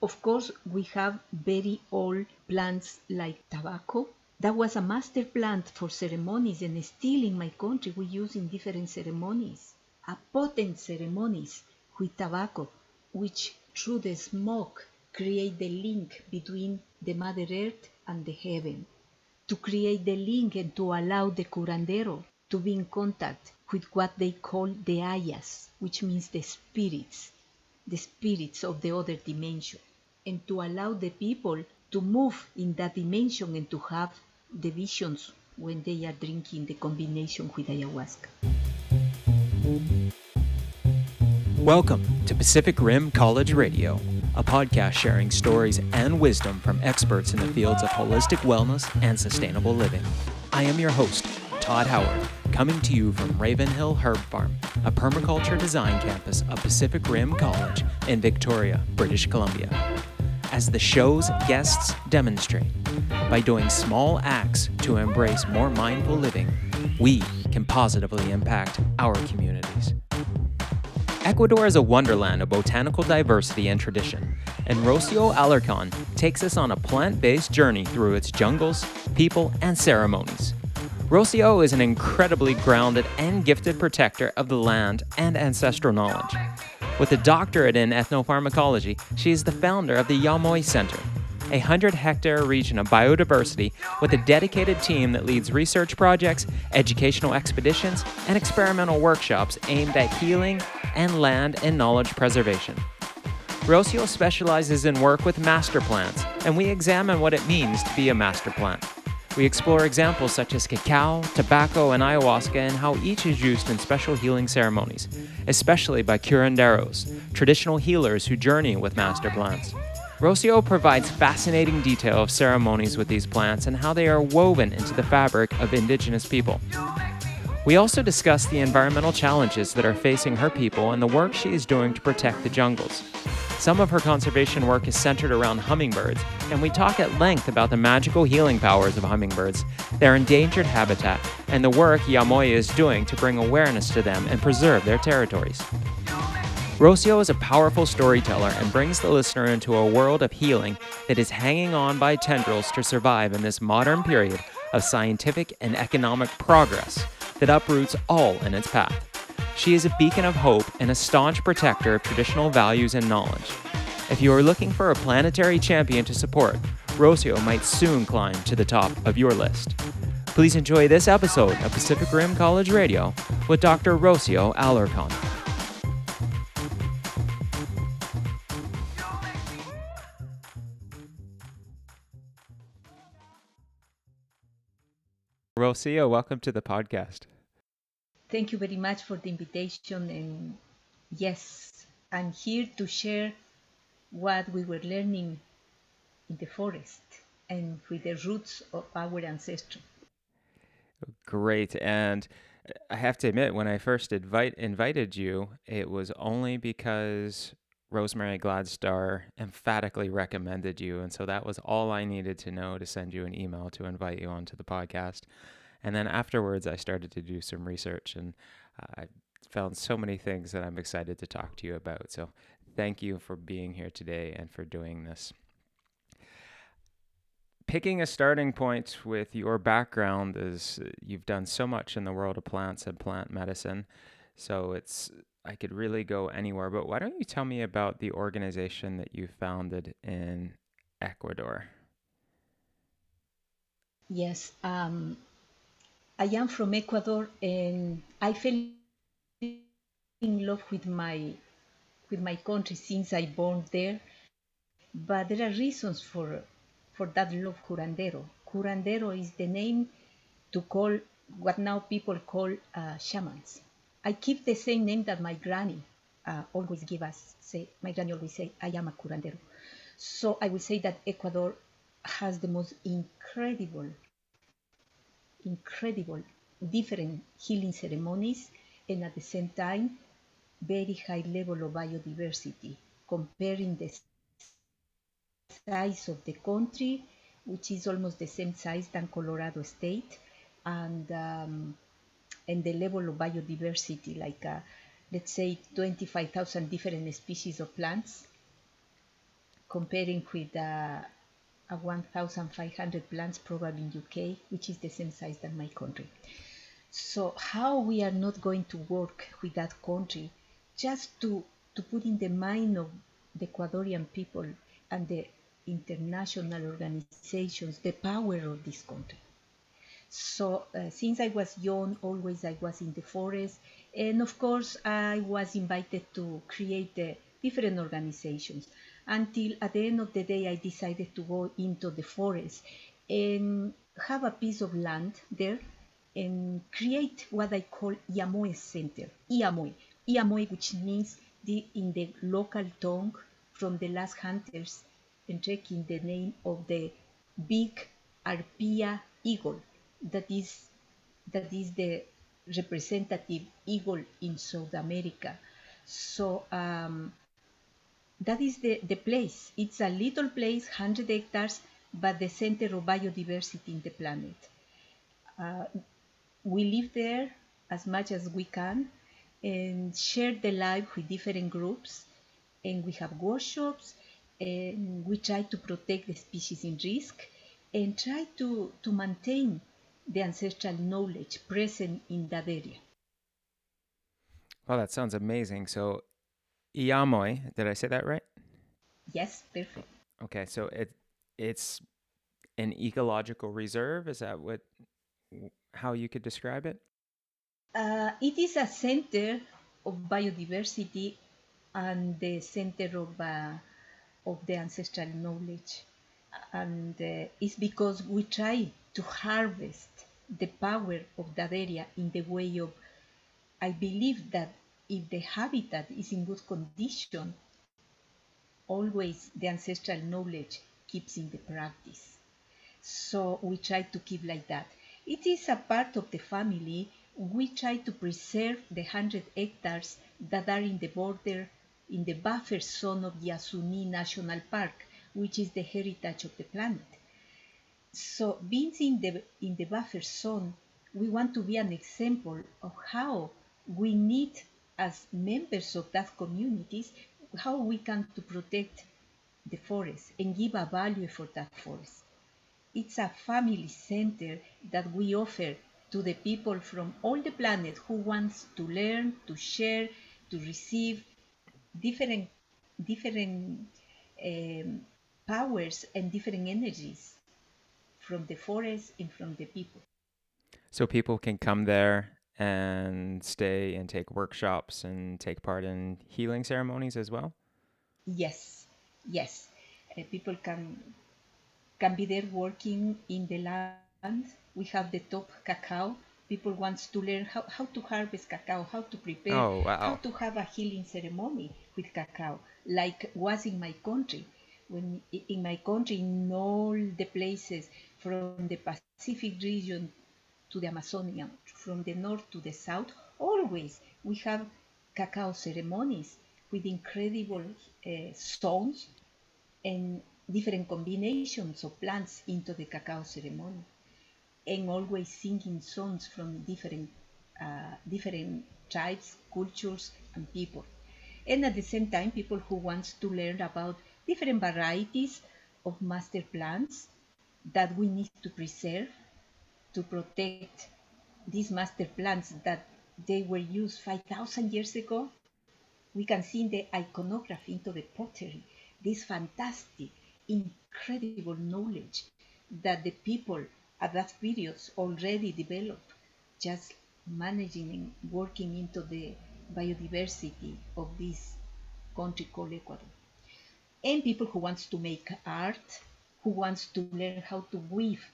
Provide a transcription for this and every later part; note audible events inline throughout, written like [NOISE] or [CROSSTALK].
Of course, we have very old plants like tobacco. That was a master plant for ceremonies, and still in my country we use in different ceremonies. A potent ceremonies with tobacco, which through the smoke create the link between the Mother Earth and the heaven. To create the link and to allow the curandero to be in contact with what they call the ayas, which means the spirits, the spirits of the other dimension, and to allow the people to move in that dimension and to have the visions when they are drinking the combination with ayahuasca. Welcome to Pacific Rim College Radio, a podcast sharing stories and wisdom from experts in the fields of holistic wellness and sustainable living. I am your host, Todd Howard, coming to you from Ravenhill Herb Farm, a permaculture design campus of Pacific Rim College in Victoria, British Columbia. As the show's guests demonstrate, by doing small acts to embrace more mindful living, we can positively impact our communities. Ecuador is a wonderland of botanical diversity and tradition, and Rocio Alarcon takes us on a plant based journey through its jungles, people, and ceremonies. Rocio is an incredibly grounded and gifted protector of the land and ancestral knowledge. With a doctorate in ethnopharmacology, she is the founder of the Iamoe Center, a 100 hectare region of biodiversity with a dedicated team that leads research projects, educational expeditions, and experimental workshops aimed at healing and land and knowledge preservation. Rocio specializes in work with master plants, and we examine what it means to be a master plant. We explore examples such as cacao, tobacco, and ayahuasca and how each is used in special healing ceremonies, especially by curanderos, traditional healers who journey with master plants. Rocio provides fascinating detail of ceremonies with these plants and how they are woven into the fabric of indigenous people. We also discuss the environmental challenges that are facing her people and the work she is doing to protect the jungles. Some of her conservation work is centered around hummingbirds, and we talk at length about the magical healing powers of hummingbirds, their endangered habitat, and the work Yamoya is doing to bring awareness to them and preserve their territories. Rocio is a powerful storyteller and brings the listener into a world of healing that is hanging on by tendrils to survive in this modern period of scientific and economic progress that uproots all in its path. She is a beacon of hope and a staunch protector of traditional values and knowledge. If you are looking for a planetary champion to support, Rocio might soon climb to the top of your list. Please enjoy this episode of Pacific Rim College Radio with Dr. Rocio Alarcon. Rocio, welcome to the podcast. Thank you very much for the invitation. And yes, I'm here to share what we were learning in the forest and with the roots of our ancestors. Great. And I have to admit, when I first invite, invited you, it was only because Rosemary Gladstar emphatically recommended you. And so that was all I needed to know to send you an email to invite you onto the podcast. And then afterwards, I started to do some research and uh, I found so many things that I'm excited to talk to you about. So thank you for being here today and for doing this. Picking a starting point with your background is uh, you've done so much in the world of plants and plant medicine. So it's I could really go anywhere, but why don't you tell me about the organization that you founded in Ecuador? Yes, um, I am from Ecuador, and I fell in love with my with my country since I born there. But there are reasons for for that love, curandero. Curandero is the name to call what now people call uh, shamans. I keep the same name that my granny uh, always give us. Say, my granny always say, I am a curandero. So I will say that Ecuador has the most incredible, incredible different healing ceremonies and at the same time very high level of biodiversity comparing the size of the country which is almost the same size than Colorado State and um, and the level of biodiversity, like uh, let's say 25,000 different species of plants, comparing with uh, a 1,500 plants probably in UK, which is the same size than my country. So how we are not going to work with that country just to, to put in the mind of the Ecuadorian people and the international organizations the power of this country. So uh, since I was young, always I was in the forest, and of course I was invited to create uh, different organizations until at the end of the day I decided to go into the forest and have a piece of land there and create what I call Iamoe Center, Iamoe, Iamoe which means the, in the local tongue from the last hunters and taking the name of the big Arpia eagle. That is that is the representative eagle in South America. So um, that is the, the place. It's a little place, 100 hectares, but the center of biodiversity in the planet. Uh, we live there as much as we can and share the life with different groups. And we have workshops and we try to protect the species in risk and try to, to maintain the ancestral knowledge present in that area. Well, that sounds amazing. So Iamoe. Did I say that right? Yes, perfect. Okay, so it it's an ecological reserve. Is that what how you could describe it? Uh, it is a center of biodiversity and the center of uh, of the ancestral knowledge, and uh, it's because we try to harvest the power of that area in the way of. I believe that if the habitat is in good condition, always the ancestral knowledge keeps in the practice. So we try to keep like that. It is a part of the family. We try to preserve the 100 hectares that are in the border, in the buffer zone of Yasuni National Park, which is the heritage of the planet. So being in the, in the buffer zone, we want to be an example of how we need as members of that communities how we can to protect the forest and give a value for that forest. It's a family center that we offer to the people from all the planet who wants to learn, to share, to receive different different um, powers and different energies from the forest and from the people. So people can come there and stay and take workshops and take part in healing ceremonies as well? Yes, yes. Uh, people can can be there working in the land. We have the top cacao. People wants to learn how, how to harvest cacao, how to prepare, oh, wow. how to have a healing ceremony with cacao, like was in my country. When in my country, in all the places from the Pacific region to the Amazonian, from the north to the south, always we have cacao ceremonies with incredible uh, songs and different combinations of plants into the cacao ceremony, and always singing songs from different uh, different tribes, cultures, and people. And at the same time, people who wants to learn about different varieties of master plants that we need to preserve to protect these master plants that they were used 5,000 years ago. We can see in the iconography into the pottery this fantastic, incredible knowledge that the people at that period already developed, just managing and working into the biodiversity of this country called Ecuador. And people who wants to make art, who wants to learn how to weave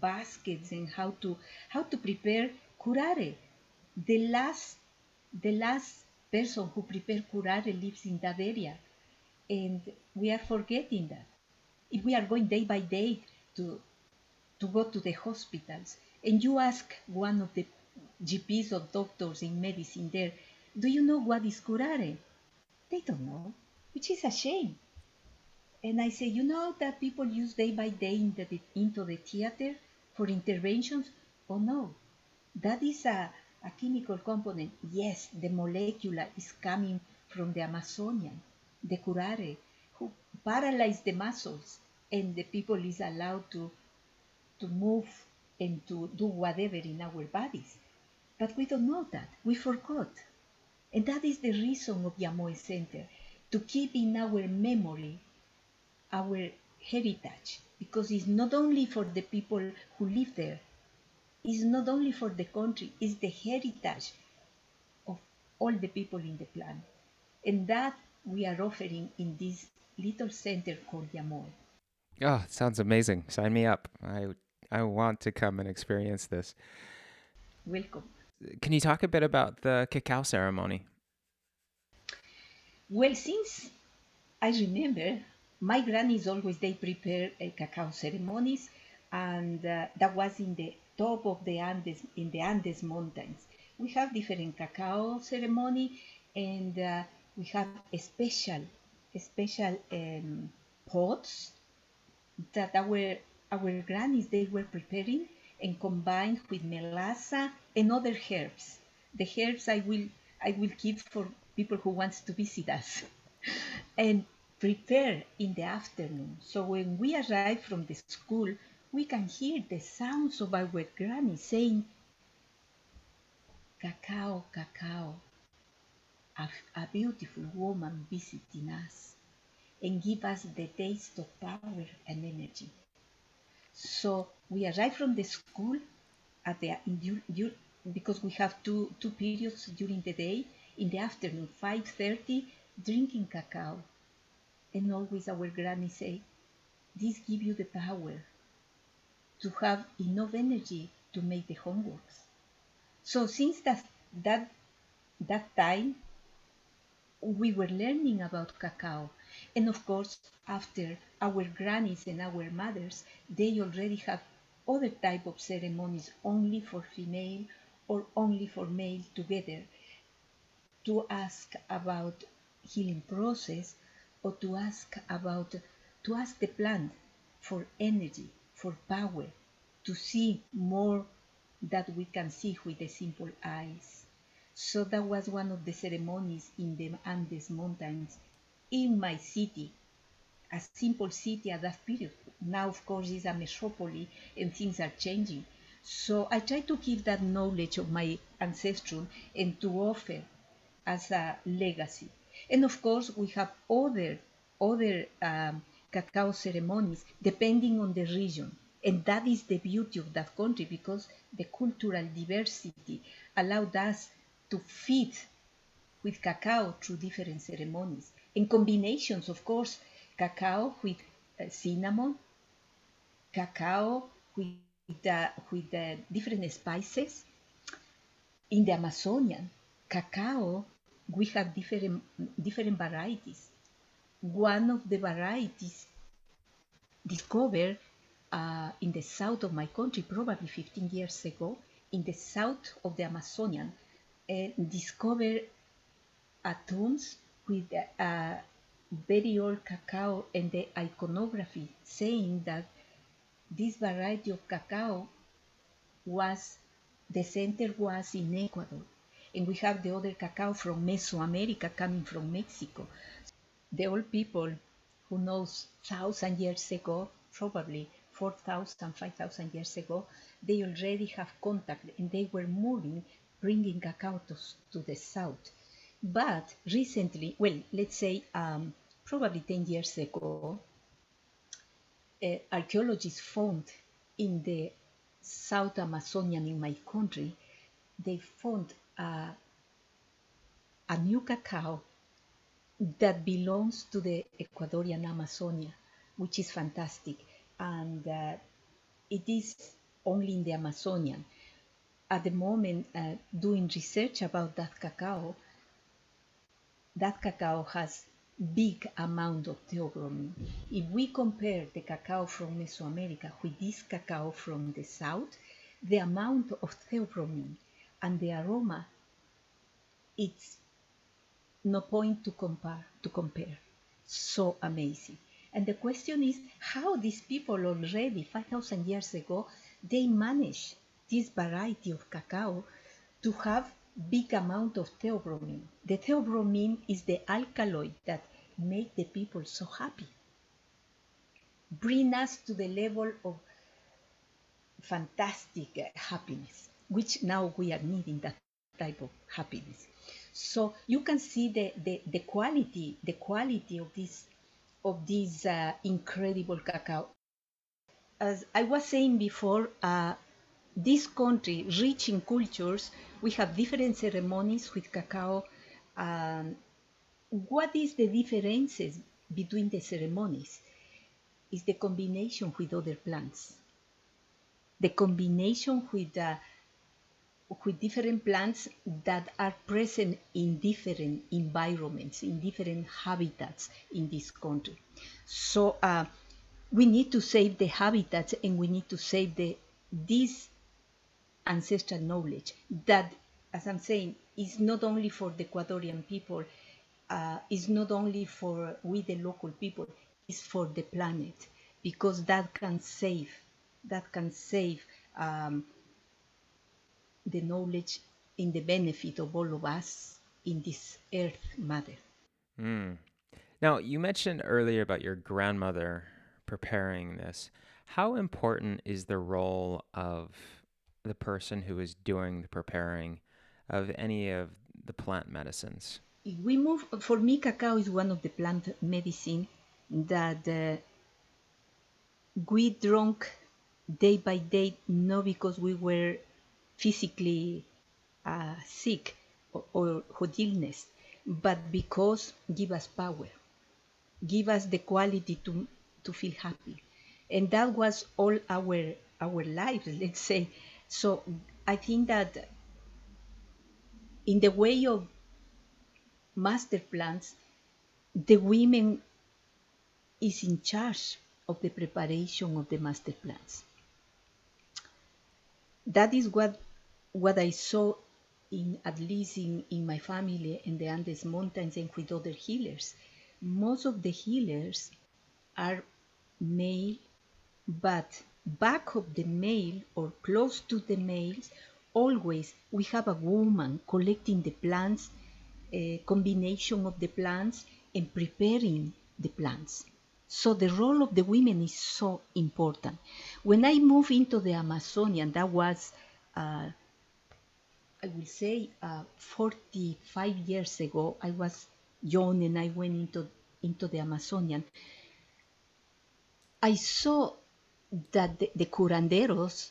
baskets and how to how to prepare curare. The last the last person who prepared curare lives in that area, and we are forgetting that. If we are going day by day to to go to the hospitals, and you ask one of the GPs or doctors in medicine there, do you know what is curare? They don't know, which is a shame. And I say, you know that people use day by day into the, into the theater for interventions? Oh no, that is a, a chemical component. Yes, the molecule is coming from the Amazonian, the curare, who paralyze the muscles and the people is allowed to to move and to do whatever in our bodies. But we don't know that. We forgot. And that is the reason of Iamoe Center, to keep in our memory our heritage, because it's not only for the people who live there, it's not only for the country, it's the heritage of all the people in the planet. And that we are offering in this little center called Iamoe. Oh, ah, sounds amazing. Sign me up. I I want to come and experience this. Welcome. Can you talk a bit about the cacao ceremony? Well, since I remember, my grannies always they prepare a cacao ceremonies, and uh, that was in the top of the Andes, in the Andes mountains. We have different cacao ceremony, and uh, we have a special, a special um, pots that our our grannies they were preparing and combined with melassa and other herbs. The herbs I will I will keep for people who wants to visit us. [LAUGHS] and prepare in the afternoon. So when we arrive from the school, we can hear the sounds of our granny saying, Cacao, cacao, a, a beautiful woman visiting us and give us the taste of power and energy. So we arrive from the school at the because we have two two periods during the day. In the afternoon, 5:30, drinking cacao, and always our granny say, "This give you the power to have enough energy to make the homeworks." So since that that that time, we were learning about cacao and of course, after our grannies and our mothers, they already have other type of ceremonies only for female or only for male together to ask about healing process or to ask about to ask the plant for energy, for power, to see more that we can see with the simple eyes. So that was one of the ceremonies in the Andes Mountains in my city, a simple city at that period. Now, of course, it's a metropolis and things are changing. So I try to keep that knowledge of my ancestry and to offer as a legacy. And of course, we have other other um, cacao ceremonies depending on the region. And that is the beauty of that country because the cultural diversity allowed us to feed with cacao through different ceremonies in combinations, of course, cacao with uh, cinnamon, cacao with uh, with uh, different spices. In the Amazonian, cacao we have different different varieties. One of the varieties discovered uh, in the south of my country, probably 15 years ago, in the south of the Amazonian, uh, discovered atoms with a very old cacao and the iconography saying that this variety of cacao was the center was in Ecuador and we have the other cacao from Mesoamerica coming from Mexico. The old people who knows thousand years ago, probably 4,000, 5,000 years ago, they already have contact and they were moving, bringing cacao to, to the south. But recently, well, let's say um, probably 10 years ago, uh, archaeologists found in the South Amazonian in my country, they found a, a new cacao that belongs to the Ecuadorian Amazonia, which is fantastic. And uh, it is only in the Amazonian. At the moment, uh, doing research about that cacao, that cacao has big amount of theobromine. If we compare the cacao from Mesoamerica with this cacao from the south, the amount of theobromine and the aroma, it's no point to compare. To compare. So amazing. And the question is how these people already 5,000 years ago, they managed this variety of cacao to have big amount of theobromine. The theobromine is the alkaloid that make the people so happy. bring us to the level of fantastic happiness, which now we are needing that type of happiness. So you can see the, the, the quality, the quality of this of this uh, incredible cacao. As I was saying before, uh, this country, rich in cultures, we have different ceremonies with cacao. Um, what is the differences between the ceremonies? Is the combination with other plants. The combination with uh, with different plants that are present in different environments, in different habitats in this country. So uh, we need to save the habitats and we need to save the this ancestral knowledge that, as I'm saying, is not only for the Ecuadorian people, uh, is not only for we the local people, is for the planet because that can save, that can save um, the knowledge in the benefit of all of us in this earth mother. Mm. Now, you mentioned earlier about your grandmother preparing this. How important is the role of the person who is doing the preparing of any of the plant medicines? If we move, for me, cacao is one of the plant medicine that uh, we drunk day by day, not because we were physically uh, sick or, or illness, but because give us power, give us the quality to to feel happy, and that was all our our lives. [LAUGHS] Let's say so I think that in the way of master plans, the women is in charge of the preparation of the master plans. That is what what I saw in at least in, in my family in the Andes Mountains and with other healers. Most of the healers are male, but back of the male or close to the males, always we have a woman collecting the plants, a combination of the plants, and preparing the plants. So the role of the women is so important. When I moved into the Amazonian, that was, uh, I will say, uh, 45 years ago. I was young and I went into into the Amazonian. I saw that the, the curanderos,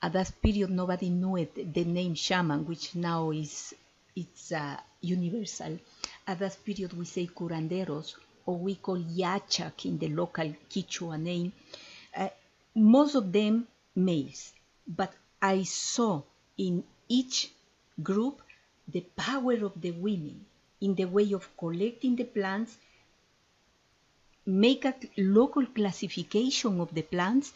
at that period nobody knew it, the name shaman, which now is it's uh, universal. At that period we say curanderos, or we call yachak in the local Quechua name. Uh, most of them males, but I saw in each group the power of the women in the way of collecting the plants make a local classification of the plants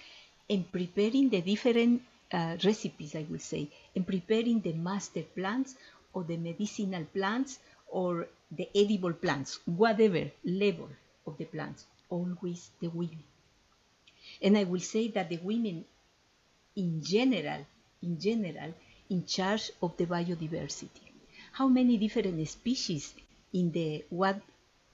and preparing the different uh, recipes, I will say, and preparing the master plants or the medicinal plants or the edible plants, whatever level of the plants, always the women. And I will say that the women in general, in general, in charge of the biodiversity. How many different species in the what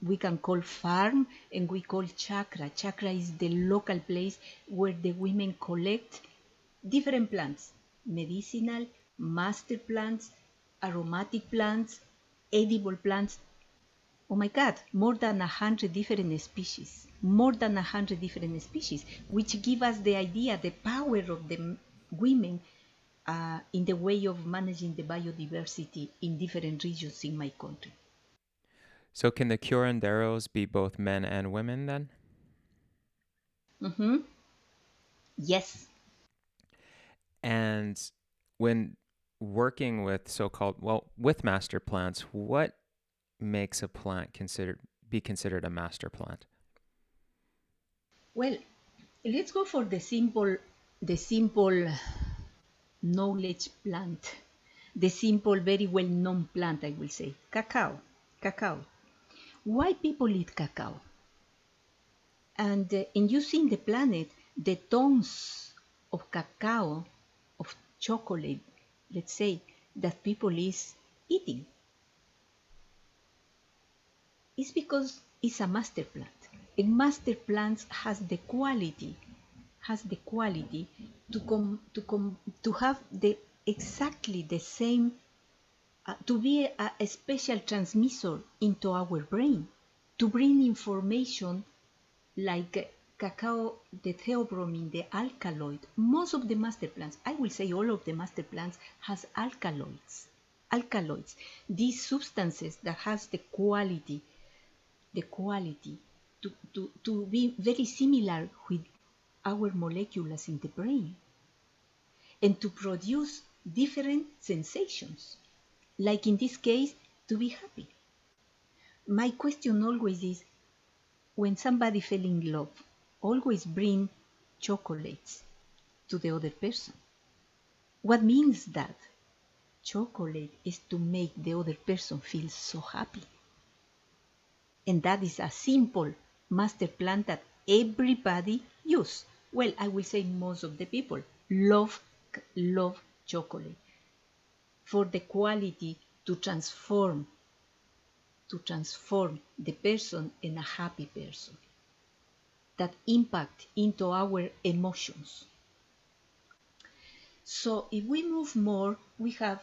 we can call farm and we call chakra. Chakra is the local place where the women collect different plants, medicinal, master plants, aromatic plants, edible plants. Oh my God, more than a hundred different species, more than a hundred different species, which give us the idea, the power of the women uh, in the way of managing the biodiversity in different regions in my country. So can the curanderos be both men and women then? Mm-hmm. Yes. And when working with so-called well with master plants, what makes a plant considered be considered a master plant? Well, let's go for the simple the simple knowledge plant, the simple, very well known plant, I will say, cacao. Cacao why people eat cacao. And uh, in using the planet, the tons of cacao, of chocolate, let's say, that people is eating, is because it's a master plant. a master plant has the quality has the quality to come to come to have the exactly the same uh, to be a, a special transmitter into our brain to bring information like cacao, the theobromine, the alkaloid. Most of the master plants, I will say all of the master plants, has alkaloids. Alkaloids, these substances that has the quality, the quality to, to, to be very similar with our molecules in the brain and to produce different sensations, like in this case, to be happy. My question always is, when somebody fell in love, always bring chocolates to the other person. What means that? Chocolate is to make the other person feel so happy. And that is a simple master plan that everybody use. Well, I will say most of the people love love chocolate for the quality to transform to transform the person in a happy person that impact into our emotions. So if we move more, we have,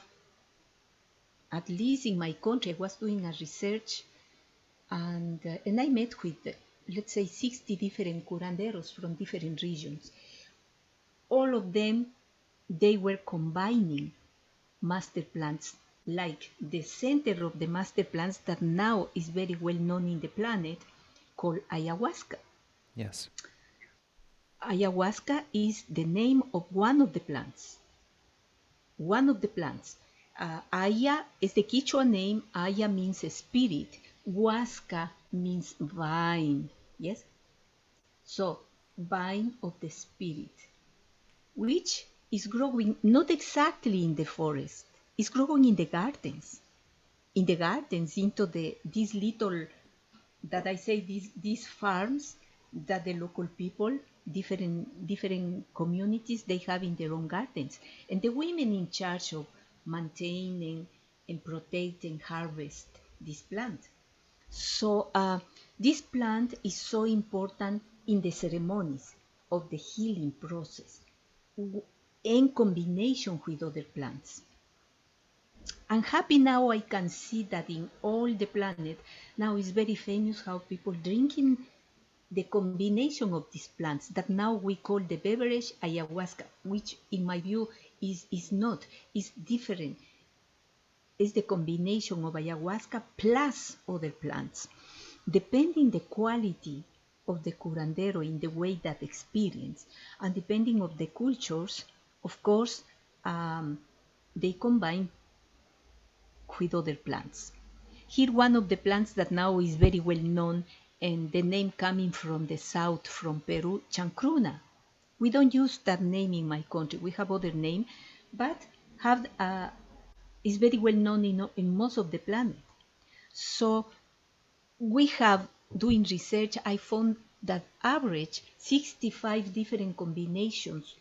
at least in my country, I was doing a research and, uh, and I met with, let's say, 60 different curanderos from different regions. All of them, they were combining master plants like the center of the master plants that now is very well known in the planet called ayahuasca. Yes. Ayahuasca is the name of one of the plants. One of the plants. Uh, Aya is the Quechua name. Aya means spirit. Huasca means vine. Yes? So, vine of the spirit, which is growing not exactly in the forest, it's growing in the gardens. In the gardens, into the these little that I say these these farms that the local people different different communities they have in their own gardens. And the women in charge of maintaining and protecting harvest this plant. So uh, this plant is so important in the ceremonies of the healing process in combination with other plants. I'm happy now i can see that in all the planet now it's very famous how people drinking the combination of these plants that now we call the beverage ayahuasca, which in my view is, is not, is different. Is the combination of ayahuasca plus other plants. Depending the quality of the curandero in the way that experience, and depending of the cultures, of course, um, they combine with other plants. Here, one of the plants that now is very well known and the name coming from the south, from Peru, chacruna. We don't use that name in my country. We have other name, but have uh, is very well known in, in most of the planet. So we have doing research. I found that average 65 different combinations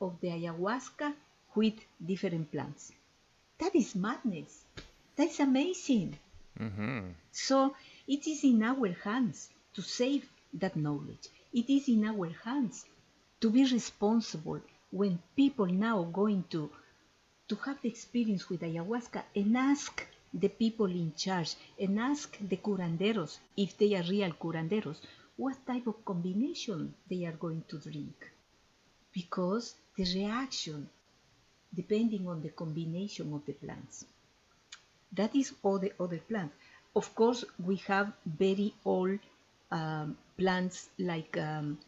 of the ayahuasca with different plants. That is madness. That's amazing. Mm-hmm. So it is in our hands to save that knowledge. It is in our hands to be responsible when people now going to to have the experience with ayahuasca and ask the people in charge and ask the curanderos if they are real curanderos what type of combination they are going to drink because the reaction depending on the combination of the plants that is all the other plants of course, we have very old um, plants like um,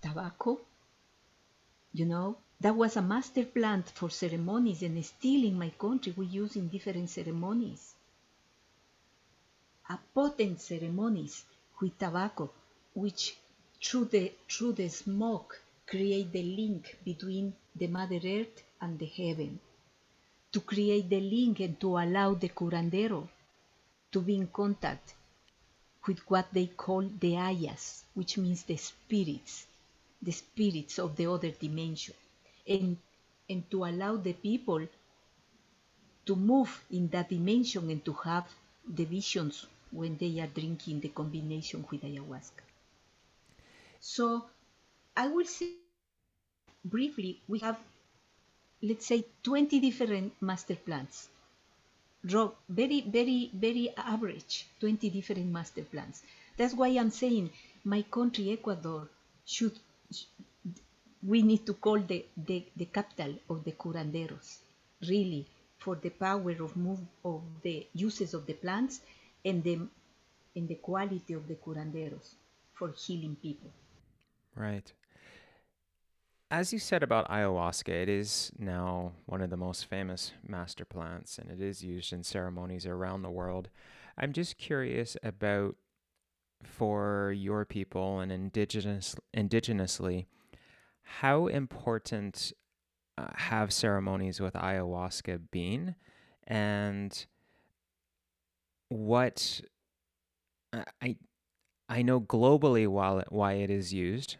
tobacco. You know, that was a master plant for ceremonies, and still in my country we use in different ceremonies. A potent ceremonies with tobacco, which through the through the smoke create the link between the Mother Earth and the heaven to create the link and to allow the curandero to be in contact with what they call the ayas, which means the spirits, the spirits of the other dimension, and, and to allow the people to move in that dimension and to have the visions when they are drinking the combination with ayahuasca. So I will say briefly, we have, let's say, 20 different master plants. Raw, very, very, very average, 20 different master plants. That's why I'm saying my country, Ecuador, should, we need to call the, the, the capital of the curanderos, really, for the power of move of the uses of the plants and the and the quality of the curanderos for healing people. Right. As you said about ayahuasca, it is now one of the most famous master plants and it is used in ceremonies around the world. I'm just curious about for your people and indigenous indigenously how important uh, have ceremonies with ayahuasca been and what I I know globally while why it is used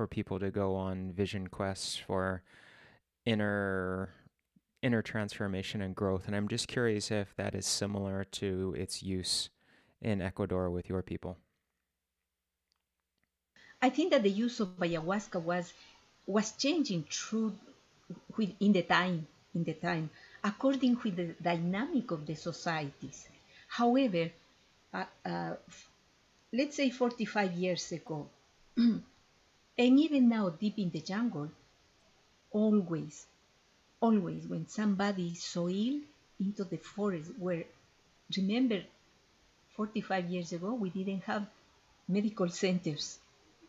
for people to go on vision quests for inner inner transformation and growth and I'm just curious if that is similar to its use in Ecuador with your people. I think that the use of ayahuasca was was changing through in the time in the time according with the dynamic of the societies. However, uh, uh, let's say 45 years ago, [CLEARS THROAT] and even now deep in the jungle, always, always when somebody is so ill into the forest where, remember, 45 years ago we didn't have medical centers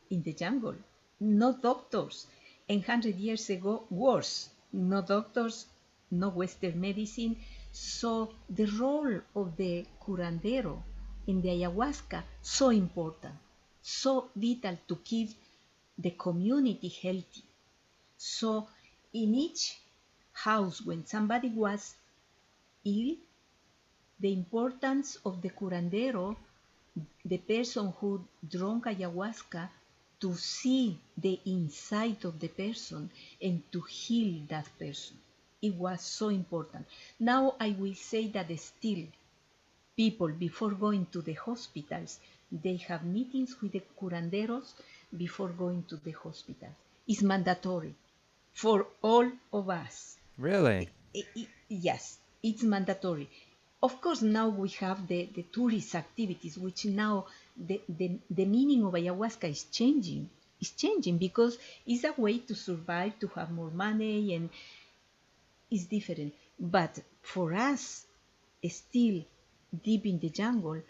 in the jungle, no doctors, and 100 years ago worse, no doctors, no Western medicine. So the role of the curandero in the ayahuasca so important, so vital to keep the community healthy. So in each house when somebody was ill, the importance of the curandero, the person who drank ayahuasca, to see the inside of the person and to heal that person. It was so important. Now I will say that still people before going to the hospitals, they have meetings with the curanderos before going to the hospital. It's mandatory for all of us. Really? It, it, yes, it's mandatory. Of course, now we have the, the tourist activities, which now the, the, the meaning of ayahuasca is changing. It's changing because it's a way to survive, to have more money, and it's different. But for us, still deep in the jungle,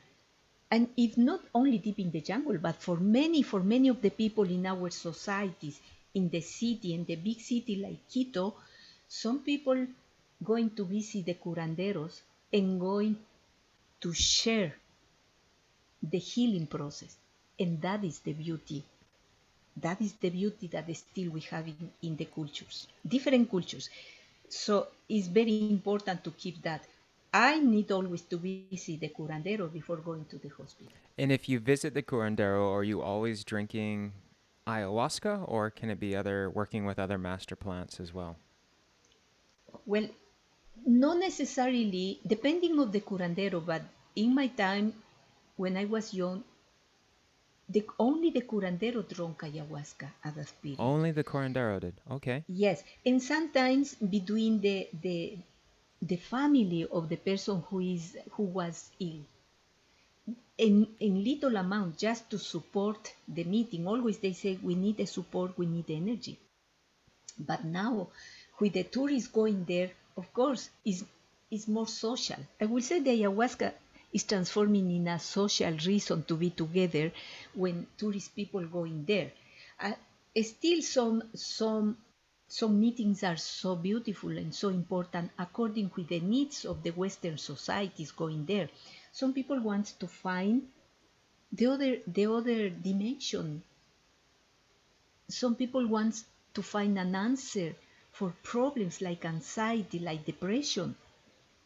and if not only deep in the jungle, but for many, for many of the people in our societies, in the city, in the big city like Quito, some people going to visit the curanderos and going to share the healing process. And that is the beauty. That is the beauty that still we have in, in the cultures, different cultures. So it's very important to keep that. I need always to visit the curandero before going to the hospital. And if you visit the curandero, are you always drinking ayahuasca or can it be other working with other master plants as well? Well, not necessarily, depending of the curandero, but in my time when I was young, the, only the curandero drank ayahuasca at that period. Only the curandero did. Okay. Yes, and sometimes between the the the family of the person who is who was ill, in in little amount just to support the meeting. Always they say we need the support, we need the energy. But now, with the tourists going there, of course, is is more social. I will say the ayahuasca is transforming in a social reason to be together when tourist people go in there. Uh, still, some some some meetings are so beautiful and so important according with the needs of the Western societies going there. Some people want to find the other the other dimension. Some people want to find an answer for problems like anxiety, like depression,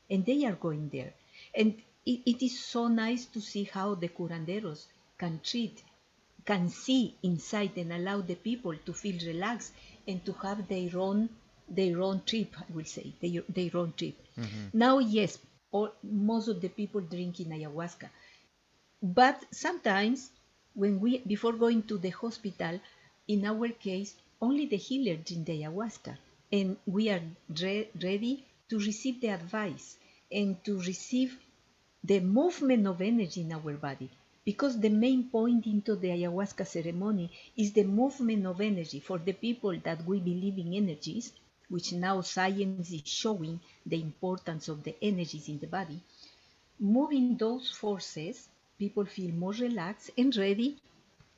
and they are going there. And it, it is so nice to see how the curanderos can treat, can see inside and allow the people to feel relaxed and to have their own their own trip. I will say their, their own trip. Mm-hmm. Now, yes, all, most of the people drinking ayahuasca, But sometimes, when we before going to the hospital, in our case, only the healer drink the ayahuasca, and we are re- ready to receive the advice and to receive the movement of energy in our body. Because the main point into the ayahuasca ceremony is the movement of energy for the people that we believe in energies, which now science is showing the importance of the energies in the body. Moving those forces, people feel more relaxed and ready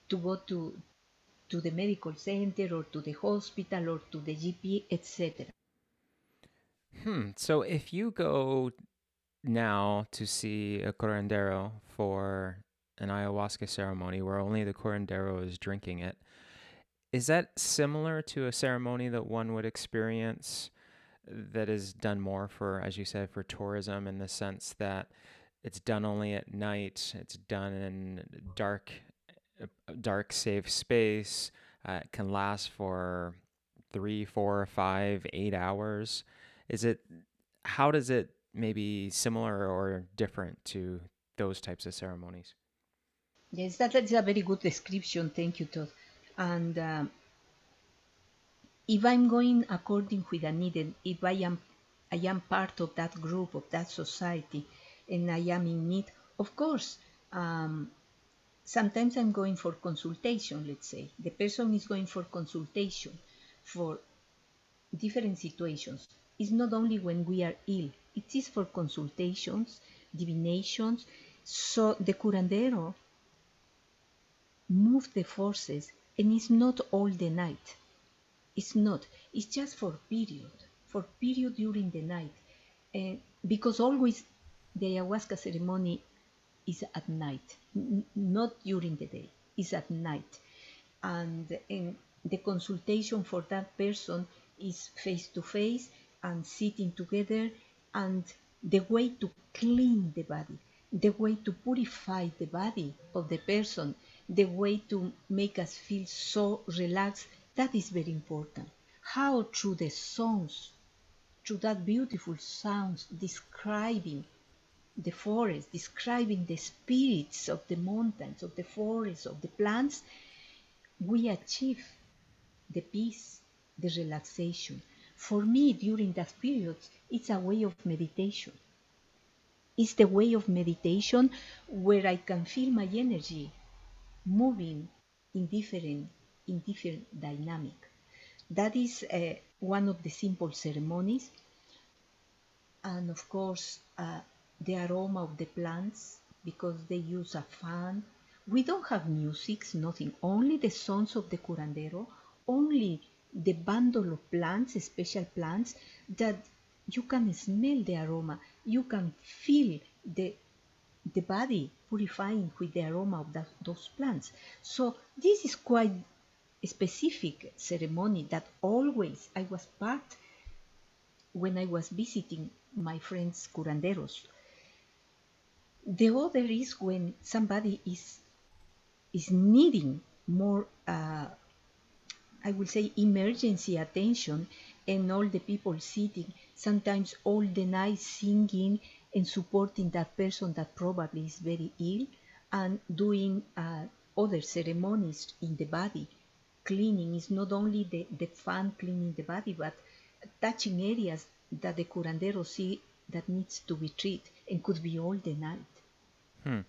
to go to, to the medical center or to the hospital or to the GP, etc. Hmm. So if you go now to see a curandero for an ayahuasca ceremony where only the curandero is drinking it, is that similar to a ceremony that one would experience that is done more for, as you said, for tourism in the sense that it's done only at night, it's done in dark, dark, safe space, uh, it can last for three, four, five, eight hours. Is it, how does it maybe similar or different to those types of ceremonies? Yes, that is a very good description. Thank you, Todd. And um, if I'm going according with a need, if I am, I am part of that group of that society, and I am in need, of course, um, sometimes I'm going for consultation. Let's say the person is going for consultation for different situations. It's not only when we are ill. It is for consultations, divinations. So the curandero move the forces and it's not all the night. It's not. It's just for period for period during the night. And because always the ayahuasca ceremony is at night n- not during the day is at night. And, and the consultation for that person is face to face and sitting together and the way to clean the body the way to purify the body of the person the way to make us feel so relaxed, that is very important. How through the songs, through that beautiful sounds describing the forest, describing the spirits of the mountains, of the forests, of the plants, we achieve the peace, the relaxation. For me, during that period, it's a way of meditation. It's the way of meditation where I can feel my energy moving in different in different dynamic. That is uh, one of the simple ceremonies, and of course uh, the aroma of the plants because they use a fan. We don't have music, nothing. Only the sounds of the curandero, only the bundle of plants, special plants that you can smell the aroma, you can feel the the body purifying with the aroma of that, those plants. So this is quite a specific ceremony that always I was part when I was visiting my friends curanderos. The other is when somebody is is needing more, uh, I will say, emergency attention, and all the people sitting, sometimes all the night singing and supporting that person that probably is very ill and doing uh, other ceremonies in the body. Cleaning is not only the, the fun cleaning the body, but touching areas that the curandero see that needs to be treated and could be all the night. Hmm.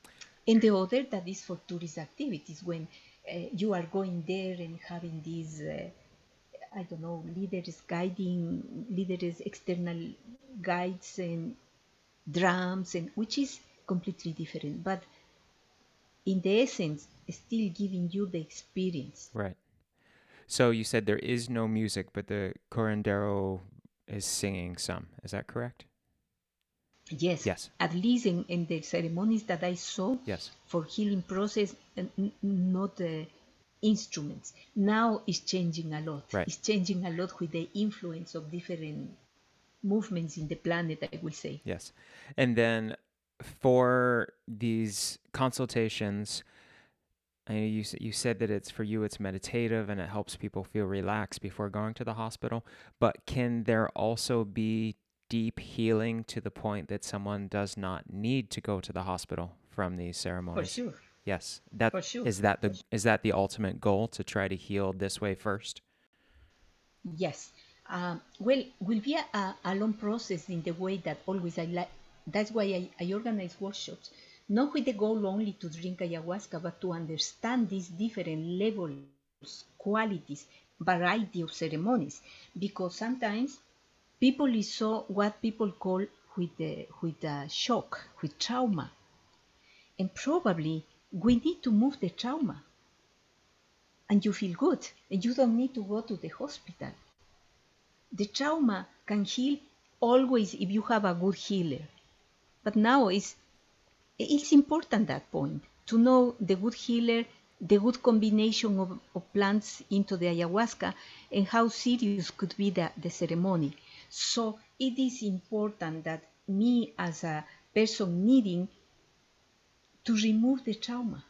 And the other that is for tourist activities when uh, you are going there and having these, uh, I don't know, leaders guiding, leaders external guides and drums and which is completely different but in the essence still giving you the experience. Right. So you said there is no music but the curandero is singing some. Is that correct? Yes. Yes. At least in, in the ceremonies that i saw yes. for healing process n- not uh, instruments. Now it's changing a lot. Right. it's changing a lot with the influence of different movements in the planet, I will say. Yes. And then for these consultations, I know you you said that it's for you it's meditative and it helps people feel relaxed before going to the hospital, but can there also be deep healing to the point that someone does not need to go to the hospital from these ceremonies? For sure. Yes. That For sure. is that the is that the ultimate goal to try to heal this way first? Yes. Um, well, will be a, a, long process in the way that always I like. That's why I, I organize workshops, not with the goal only to drink ayahuasca, but to understand these different levels, qualities, variety of ceremonies. Because sometimes people is so what people call with the with the shock, with trauma, and probably we need to move the trauma and you feel good and you don't need to go to the hospital. The trauma can heal always if you have a good healer. But now it's, it's important that point to know the good healer, the good combination of, of plants into the ayahuasca, and how serious could be the, the ceremony. So it is important that me as a person needing to remove the trauma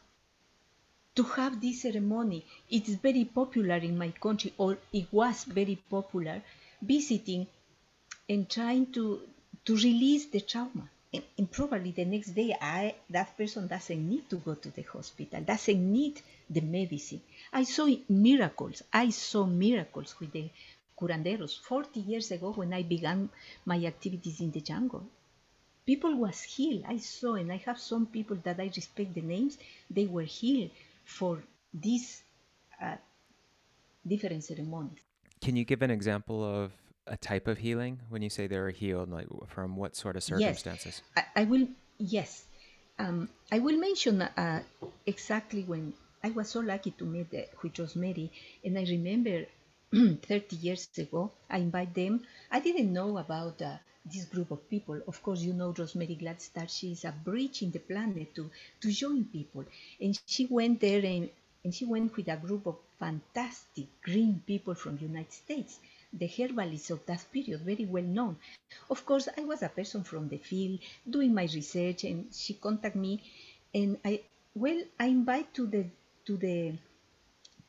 to have this ceremony. It's very popular in my country, or it was very popular, visiting and trying to to release the trauma. And, and probably the next day, I that person doesn't need to go to the hospital, doesn't need the medicine. I saw miracles. I saw miracles with the curanderos 40 years ago when I began my activities in the jungle people was healed i saw and i have some people that i respect the names they were healed for these uh, different ceremonies Can you give an example of a type of healing when you say they were healed, like from what sort of circumstances? yes i, I will yes. Um, i will mention uh, exactly when i was so lucky to meet with rosemary and i remember [CLEARS THROAT] 30 years ago i invite them. I didn't know about uh, this group of people. Of course you know rosemary gladstar she is a bridge in the planet to to join people. And she went there and, and she went with a group of fantastic green people from the united states. The herbalists of that period very well known. Of course i was a person from the field doing my research and she contacted me and i well i invite to the to the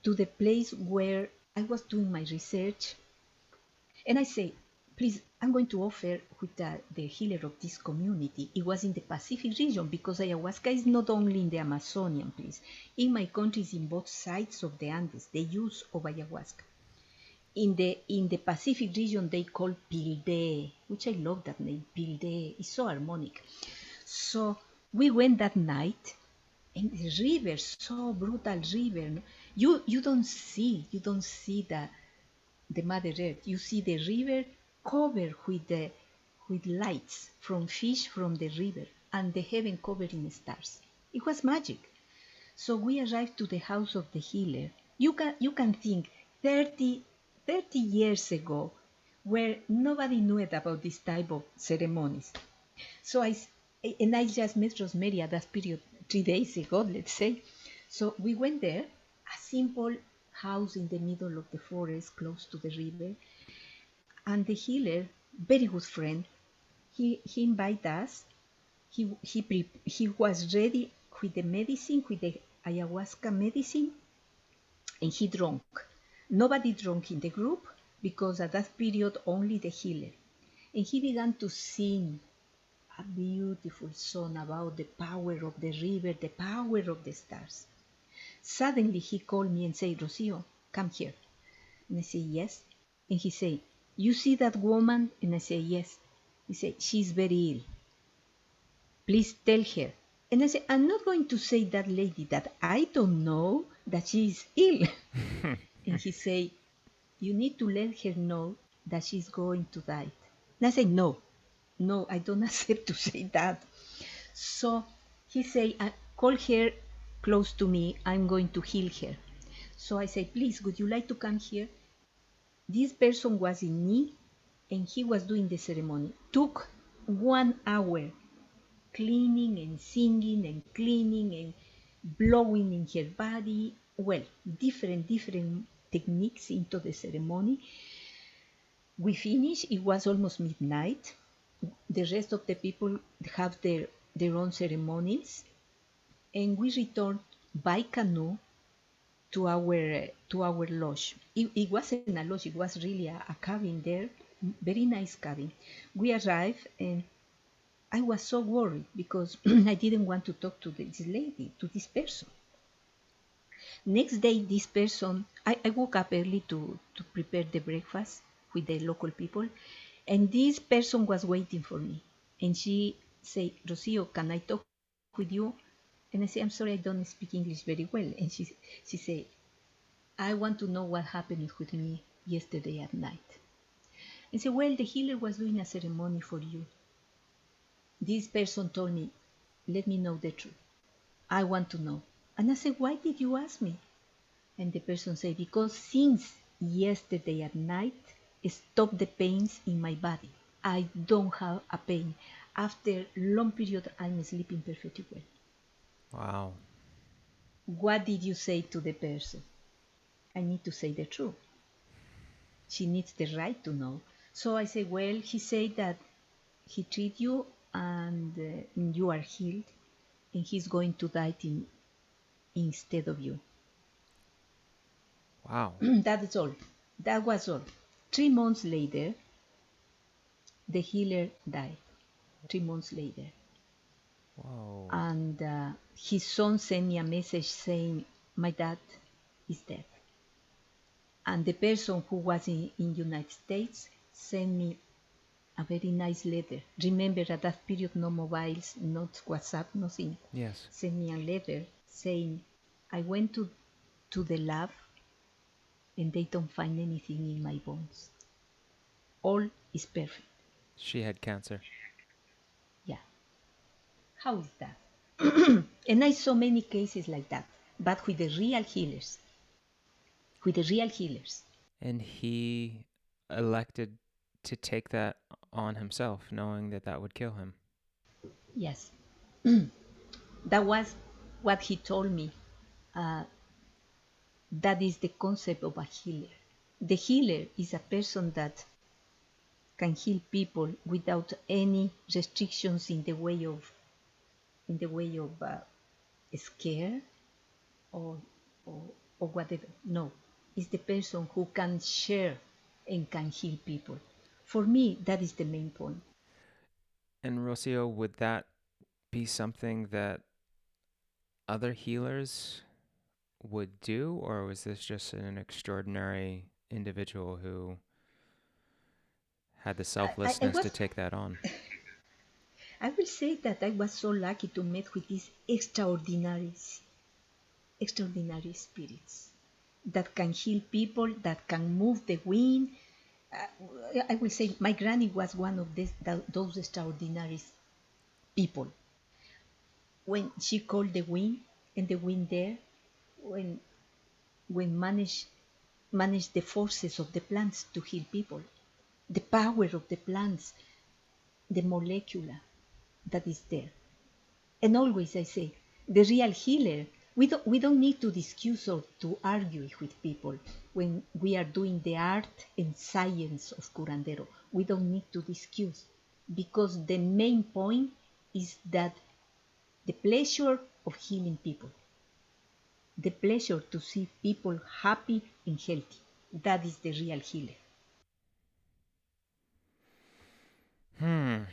to the place where I was doing my research, and I say, please, I'm going to offer with the, the healer of this community. It was in the Pacific region because ayahuasca is not only in the Amazonian, please. In my countries, in both sides of the Andes, the use of ayahuasca. In the in the Pacific region, they call pilde, which I love that name. Pilde is so harmonic. So we went that night, and the river, so brutal river. You you don't see you don't see the the Mother Earth. You see the river covered with the with lights from fish from the river and the heaven covered in stars. It was magic. So we arrived to the house of the healer. You can you can think 30, 30 years ago where nobody knew about this type of ceremonies. So I, and I just met Rosemary at that period three days ago, let's say. So we went there, a simple house in the middle of the forest close to the river. And the healer, very good friend, he, he invited us. He, he, pre- he was ready with the medicine, with the ayahuasca medicine, and he drank. Nobody drank in the group because at that period only the healer. And he began to sing a beautiful song about the power of the river, the power of the stars. Suddenly he called me and said, Rocio, come here. And I say, yes. And he said, you see that woman? And I say, yes. He said, she's very ill. Please tell her. And I said, I'm not going to say that lady that I don't know that she is ill. [LAUGHS] and he said, you need to let her know that she's going to die. And I said, no, no, I don't [LAUGHS] accept to say that. So he said, uh, call her close to me. I'm going to heal her. So I said, please, would you like to come here? This person was in me and he was doing the ceremony. Took one hour cleaning and singing and cleaning and blowing in her body. Well, different, different techniques into the ceremony. We finished, it was almost midnight. The rest of the people have their, their own ceremonies. And we returned by canoe to our to our lodge. It, it wasn't a lodge; it was really a, a cabin there, very nice cabin. We arrived, and I was so worried because [CLEARS THROAT] I didn't want to talk to this lady, to this person. Next day, this person, I, I woke up early to, to prepare the breakfast with the local people, and this person was waiting for me. And she said, Rocio, can I talk with you? And I said, I'm sorry, I don't speak English very well. And she, she said, I want to know what happened with me yesterday at night. And said, Well, the healer was doing a ceremony for you. This person told me, Let me know the truth. I want to know. And I said, Why did you ask me? And the person said, Because since yesterday at night, stopped the pains in my body. I don't have a pain. After long period, I'm sleeping perfectly well. Wow. What did you say to the person? I need to say the truth. She needs the right to know. So I say, well, he said that he treat you and uh, you are healed, and he's going to die in, instead of you. Wow. [CLEARS THROAT] That's all. That was all. Three months later, the healer died. Three months later. Whoa. And uh, his son sent me a message saying, My dad is dead. And the person who was in, in United States sent me a very nice letter. Remember at that period no mobiles, not WhatsApp, nothing. yes. Sent me a letter saying, I went to to the lab and they don't find anything in my bones. All is perfect. She had cancer. How is that? [CLEARS THROAT] and I saw many cases like that, but with the real healers. With the real healers. And he elected to take that on himself, knowing that that would kill him. Yes. [CLEARS THROAT] that was what he told me. Uh, that is the concept of a healer. The healer is a person that can heal people without any restrictions in the way of in the way of uh, scare or, or or whatever. No, it's the person who can share and can heal people. For me, that is the main point. And Rocio, would that be something that other healers would do, or was this just an extraordinary individual who had the selflessness to was- take that on? [LAUGHS] I will say that I was so lucky to meet with these extraordinary, extraordinary spirits that can heal people, that can move the wind. Uh, I will say my granny was one of this, tho- those extraordinary people. When she called the wind and the wind there, when when manage manage the forces of the plants to heal people, the power of the plants, the molecular that is there. And always I say, the real healer, we don't, we don't need to discuss or to argue with people when we are doing the art and science of curandero. We don't need to discuss because the main point is that the pleasure of healing people, the pleasure to see people happy and healthy, that is the real healer. Hmm.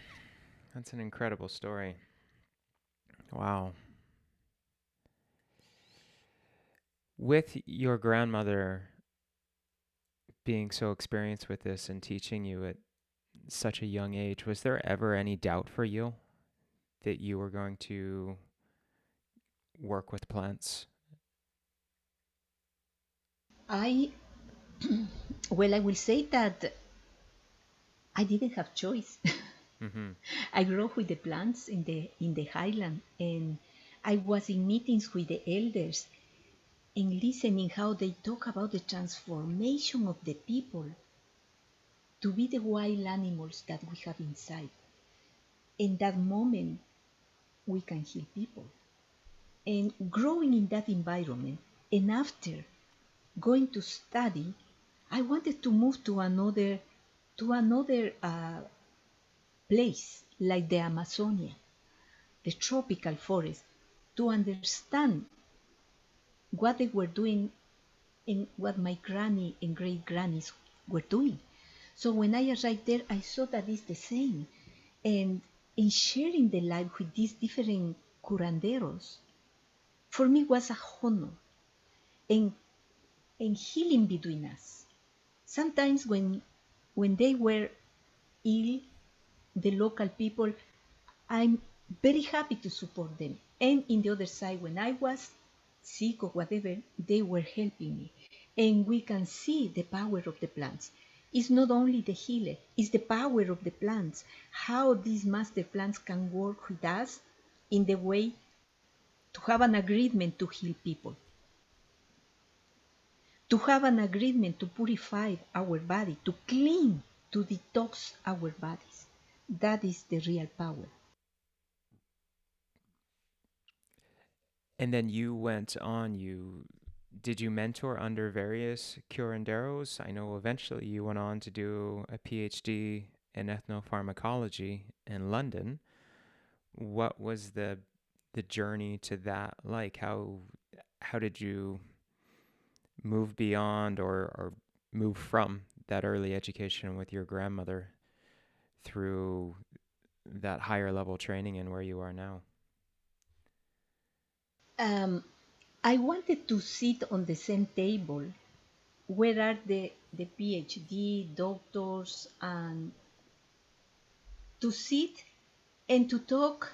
That's an incredible story. Wow. With your grandmother being so experienced with this and teaching you at such a young age, was there ever any doubt for you that you were going to work with plants? I, [CLEARS THROAT] well, I will say that I didn't have choice. [LAUGHS] Mm-hmm. I grew up with the plants in the in the highland, and I was in meetings with the elders and listening how they talk about the transformation of the people to be the wild animals that we have inside. In that moment, we can heal people. And growing in that environment, and after going to study, I wanted to move to another to another uh, place like the Amazonia, the tropical forest, to understand what they were doing and what my granny and great grannies were doing. So when I arrived there, I saw that it's the same. And in sharing the life with these different curanderos for me was a honor and, and healing between us. Sometimes when when they were ill, the local people, I'm very happy to support them. And in the other side, when I was sick or whatever, they were helping me. And we can see the power of the plants. It's not only the healer, it's the power of the plants. How these master plants can work with us in the way to have an agreement to heal people. To have an agreement to purify our body, to clean, to detox our bodies. That is the real power. And then you went on, you did you mentor under various curanderos? I know eventually you went on to do a PhD in ethnopharmacology in London. What was the the journey to that like? How how did you move beyond or, or move from that early education with your grandmother through that higher level training and where you are now? Um, I wanted to sit on the same table where are the, the PhD doctors and to sit and to talk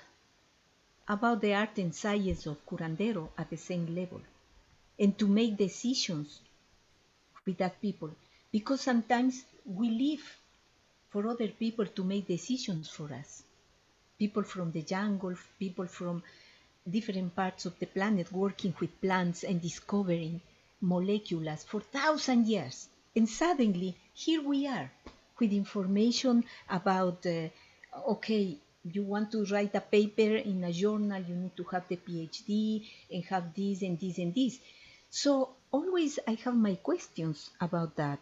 about the art and science of curandero at the same level and to make decisions with that people because sometimes we live for other people to make decisions for us people from the jungle people from different parts of the planet working with plants and discovering molecules for thousand years. And suddenly, here we are with information about, uh, okay, you want to write a paper in a journal, you need to have the PhD and have this and this and this. So always I have my questions about that.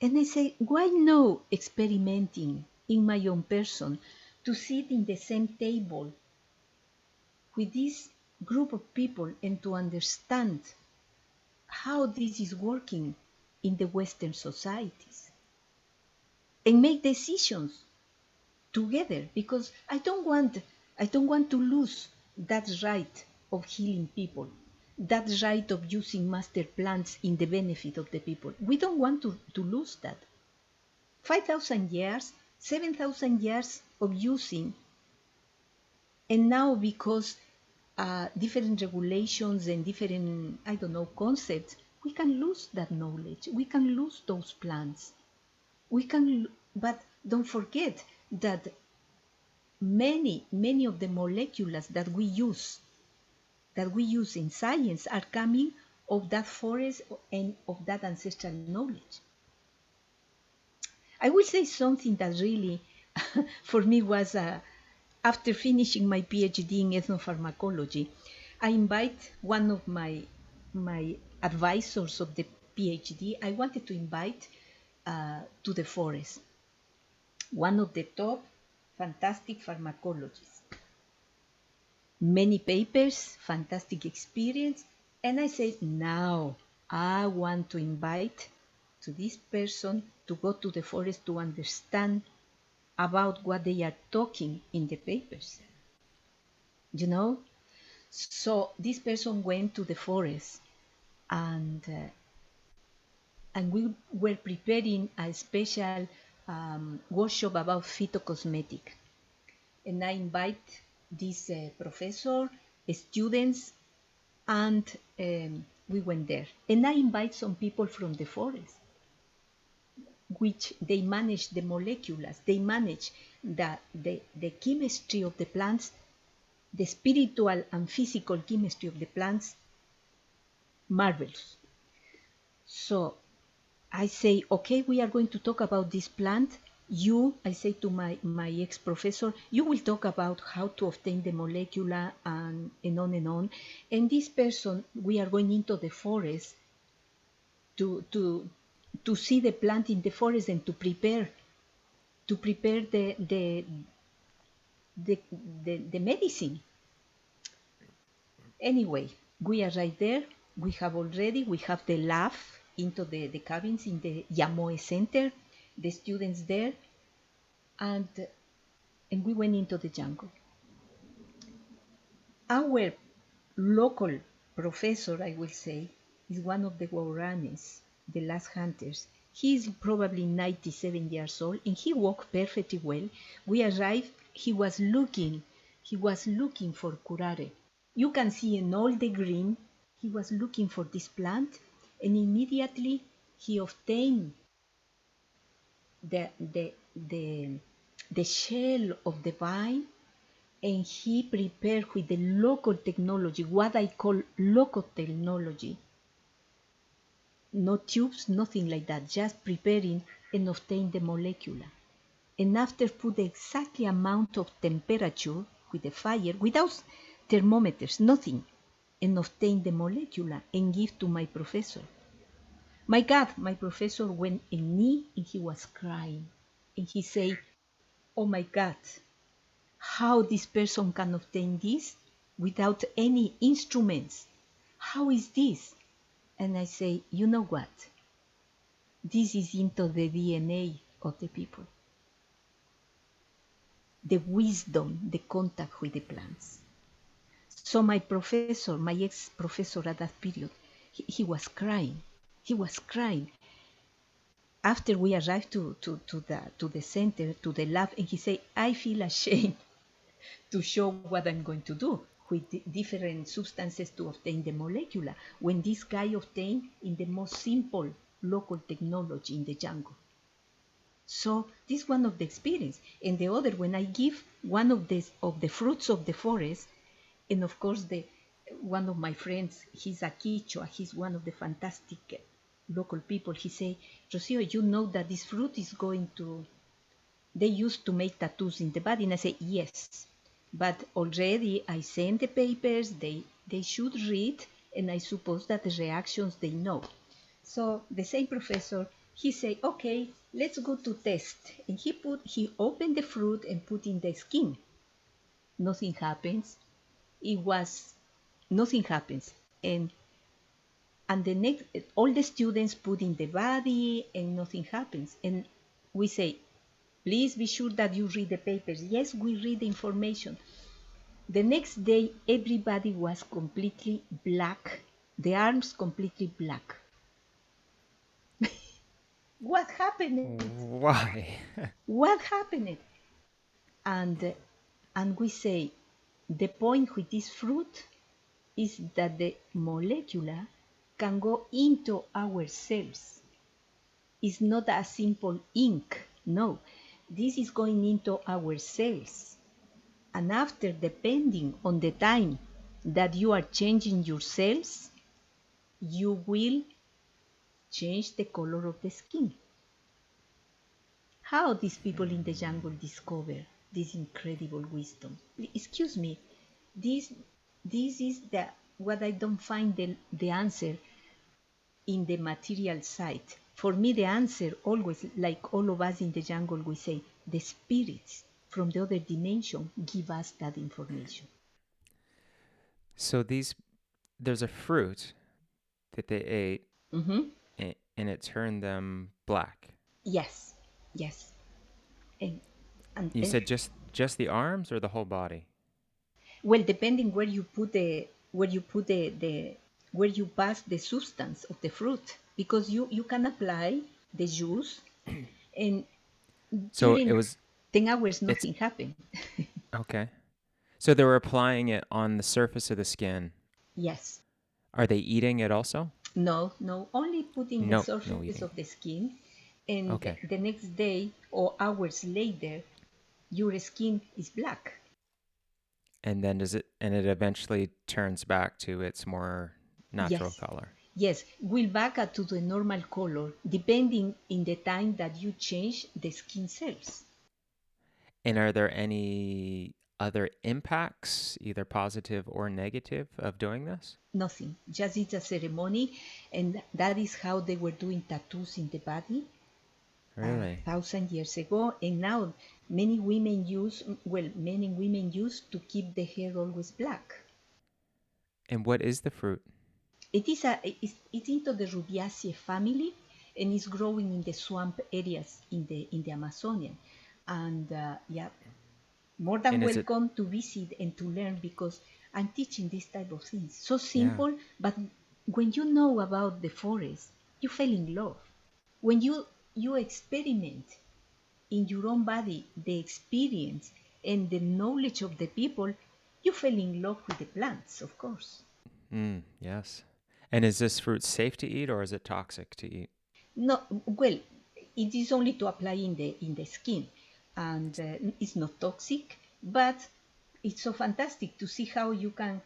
And I say, why no experimenting in my own person to sit in the same table with this group of people and to understand how this is working in the Western societies? And make decisions together because I don't want I don't want to lose that right of healing people, that right of using master plants in the benefit of the people. We don't want to, to lose that. 5,000 years, 7,000 years of using, and now because uh, different regulations and different, I don't know, concepts, we can lose that knowledge. We can lose those plans. We can, but don't forget that many, many of the molecules that we use, that we use in science, are coming of that forest and of that ancestral knowledge. I will say something that really, [LAUGHS] for me, was a, after finishing my PhD in ethnopharmacology, I invite one of my my advisors of the PhD. I wanted to invite uh, to the forest one of the top fantastic pharmacologists. Many papers, fantastic experience, and I said, now I want to invite to this person to go to the forest to understand about what they are talking in the papers. You know? So this person went to the forest and uh, and we were preparing a special um, workshop about phytocosmetic. And I invite this professor, students, and um, we went there. And I invite some people from the forest which they manage the molecules, they manage the, the, the chemistry of the plants, the spiritual and physical chemistry of the plants, marvelous. So I say, okay, we are going to talk about this plant. You, I say to my, my ex-professor, you will talk about how to obtain the molecule and, and on and on. And this person, we are going into the forest to, to, to see the plant in the forest and to prepare to prepare the the the, the, the medicine. Anyway, we are right there. We have already, we have the lab into the, the cabins in the Iamoe Center, the students there. And and we went into the jungle. Our local professor, I will say, is one of the Waoranis, the last hunters. He is probably 97 years old and he walked perfectly well. We arrived, he was looking, he was looking for curare. You can see in all the green, he was looking for this plant and immediately he obtained the, the, the, the shell of the vine and he prepared with the local technology, what I call local technology. No tubes, nothing like that, just preparing and obtain the molecule. And after put the exactly amount of temperature with the fire, without thermometers, nothing, and obtain the molecule and give to my professor. My God, my professor went in knee and he was crying. And he said, Oh my God, how this person can obtain this without any instruments? How is this? And I say, you know what? This is into the DNA of the people. The wisdom, the contact with the plants. So my professor, my ex-professor at that period, he, he was crying. He was crying after we arrived to, to, to, the, to the center, to the lab, and he said, I feel ashamed [LAUGHS] to show what I'm going to do with different substances to obtain the molecule when this guy obtained in the most simple local technology in the jungle. So this is one of the experience. And the other, when I give one of the, of the fruits of the forest, and of course the one of my friends, he's a Quichua, he's one of the fantastic local people, he say, Rocio, you know that this fruit is going to, they used to make tattoos in the body. And I say, yes, but already I sent the papers, they, they should read, and I suppose that the reactions they know. So the same professor, he say, okay, let's go to test. And he put, he opened the fruit and put in the skin. Nothing happens. It was, nothing happens. And and the next all the students put in the body and nothing happens. And we say please be sure that you read the papers. Yes we read the information. The next day everybody was completely black. The arms completely black. [LAUGHS] What happened? Why? What happened? And and we say the point with this fruit is that the molecular can go into ourselves. It's not a simple ink, no. This is going into ourselves. And after, depending on the time that you are changing yourselves, you will change the color of the skin. How these people in the jungle discover this incredible wisdom? Excuse me, this, this is the, what I don't find the, the answer in the material side. For me, the answer always, like all of us in the jungle, we say, the spirits from the other dimension give us that information. So these, there's a fruit that they ate, mm-hmm. and, and it turned them black. Yes, yes. And, and you and said just just the arms or the whole body? Well, depending where you put the where you put the the where you pass the substance of the fruit because you you can apply the juice [CLEARS THROAT] and so it was 10 hours nothing happened. [LAUGHS] Okay. So they were applying it on the surface of the skin. Yes. Are they eating it also? No no only putting no, the surface no of the skin. And okay. the next day or hours later your skin is black. And then does it and it eventually turns back to its more natural yes. color. Yes, will back to the normal color depending in the time that you change the skin cells. And are there any other impacts, either positive or negative, of doing this? Nothing. Just it's a ceremony, and that is how they were doing tattoos in the body. Uh, really? A thousand years ago, and now many women use well, many women use to keep the hair always black. And what is the fruit? It is a, it's, it's into the Rubiaceae family and it's growing in the swamp areas in the in the Amazonian. And uh, yeah, more than And is it- welcome to visit and to learn because I'm teaching this type of things. So simple, but when you know about the forest, you fall in love. When you you experiment in your own body the experience and the knowledge of the people, you fall in love with the plants, of course. Mm, yes. And is this fruit safe to eat or is it toxic to eat? No, well, it is only to apply in the in the skin, and uh, it's not toxic. But it's so fantastic to see how you can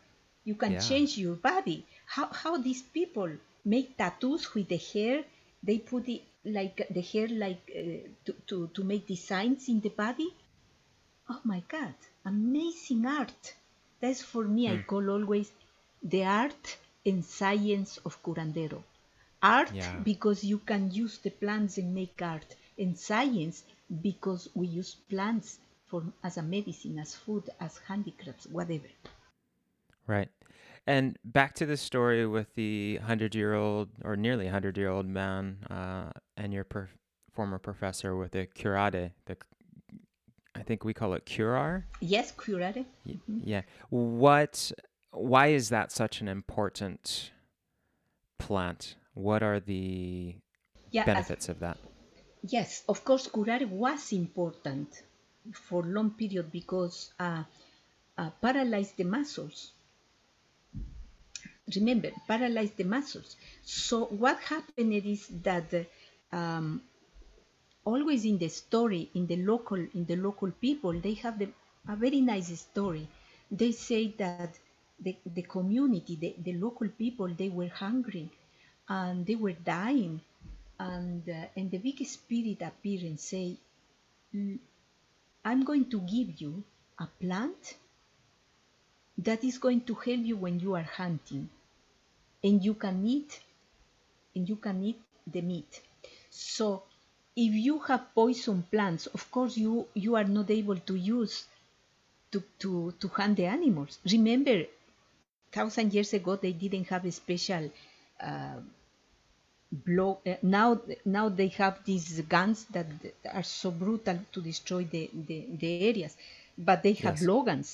you can Yeah. change your body. How how these people make tattoos with the hair? They put it like the hair like uh, to, to to make designs in the body. Oh my God! Amazing art. That's for me. I call always the art and science of curandero. Art Yeah. because you can use the plants and make art, and science because we use plants for as a medicine, as food, as handicrafts, whatever. Right. And back to the story with the 100 year old or nearly 100 year old man uh, and your per- former professor with the curare, the I think we call it curar. Yes, curare. Y- Yeah. What why is that such an important plant? What are the Yeah, benefits of that? Yes, of course, curare was important for long period because uh, uh, paralyzed the muscles. Remember, paralyzed the muscles. So what happened is that um, always in the story, in the local, in the local people, they have the, a very nice story. They say that the, the community, the, the local people, they were hungry and they were dying. And uh, and the big spirit appear and say "Mm, i'm going to give you a plant that is going to help you when you are hunting. And you can eat and you can eat the meat. So if you have poison plants of course you you are not able to use to to to hunt the animals. Remember thousand years ago they didn't have a special uh, blow uh, now now they have these guns that are so brutal to destroy the, the, the areas. But they have Yes. blowguns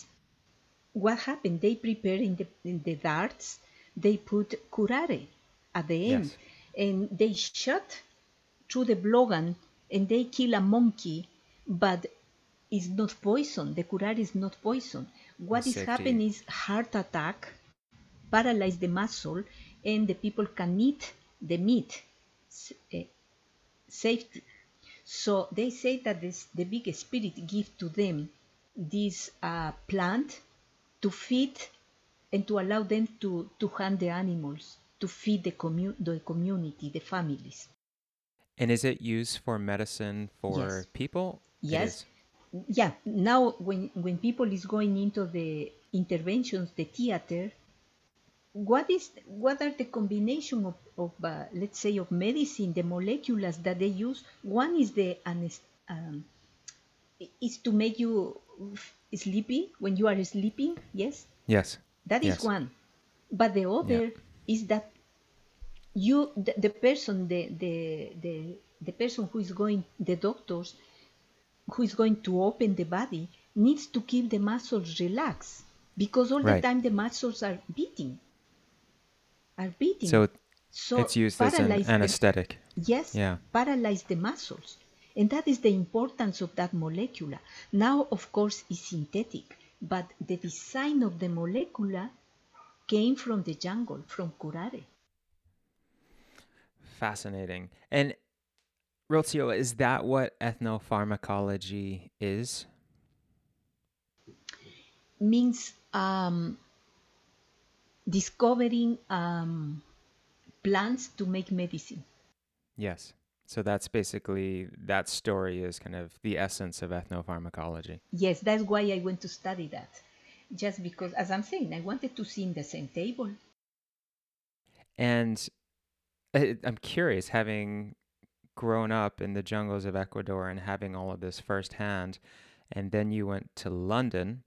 what happened? They prepare in the, in the darts they put curare at the end. Yes. and they shot through the blowgun and they kill a monkey but it's not poison. The curare is not poison. What is happening is heart attack paralyze the muscle and the people can eat the meat S- eh, safety so they say that this, the big spirit give to them this uh, plant to feed and to allow them to, to hunt the animals to feed the, commu- the community the families And is it used for medicine for Yes. people? Yes. yeah now when when people is going into the interventions the theater what is what are the combination of, of uh, let's say of medicine the molecules that they use one is the um, is to make you sleepy when you are sleeping yes Yes. that is Yes. one but the other is that you the, the person the, the the the person who is going the doctors who is going to open the body needs to keep the muscles relaxed because all Right. the time the muscles are beating are beating So so it's used as an paralyze the- anesthetic. Yes, Yeah. paralyze the muscles. And that is the importance of that molecule. Now, of course, it's synthetic, but the design of the molecule came from the jungle, from curare. Fascinating. And Rocio, is that what ethnopharmacology is? Means um, discovering um, plants to make medicine. Yes. So that's basically that story is kind of the essence of ethnopharmacology. Yes, that's why I went to study that. Just because, as I'm saying, I wanted to see in the same table. And I- I'm curious, having grown up in the jungles of Ecuador and having all of this firsthand, and then you went to London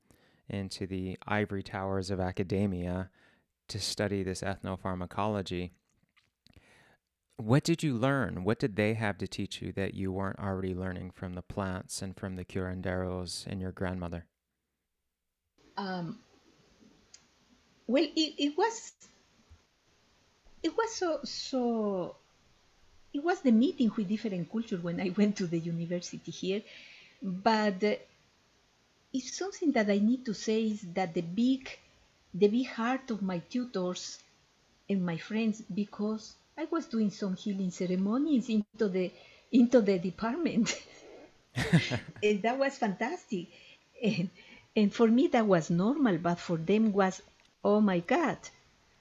into the ivory towers of academia to study this ethnopharmacology. What did you learn? What did they have to teach you that you weren't already learning from the plants and from the curanderos and your grandmother? um, well, it, it was it was so so it was the meeting with different cultures when I [LAUGHS] went to the university here, but uh, it's something that I need to say is that the big the big heart of my tutors and my friends because I was doing some healing ceremonies into the into the department. [LAUGHS] and that was fantastic. And, and for me that was normal, but for them was oh my god.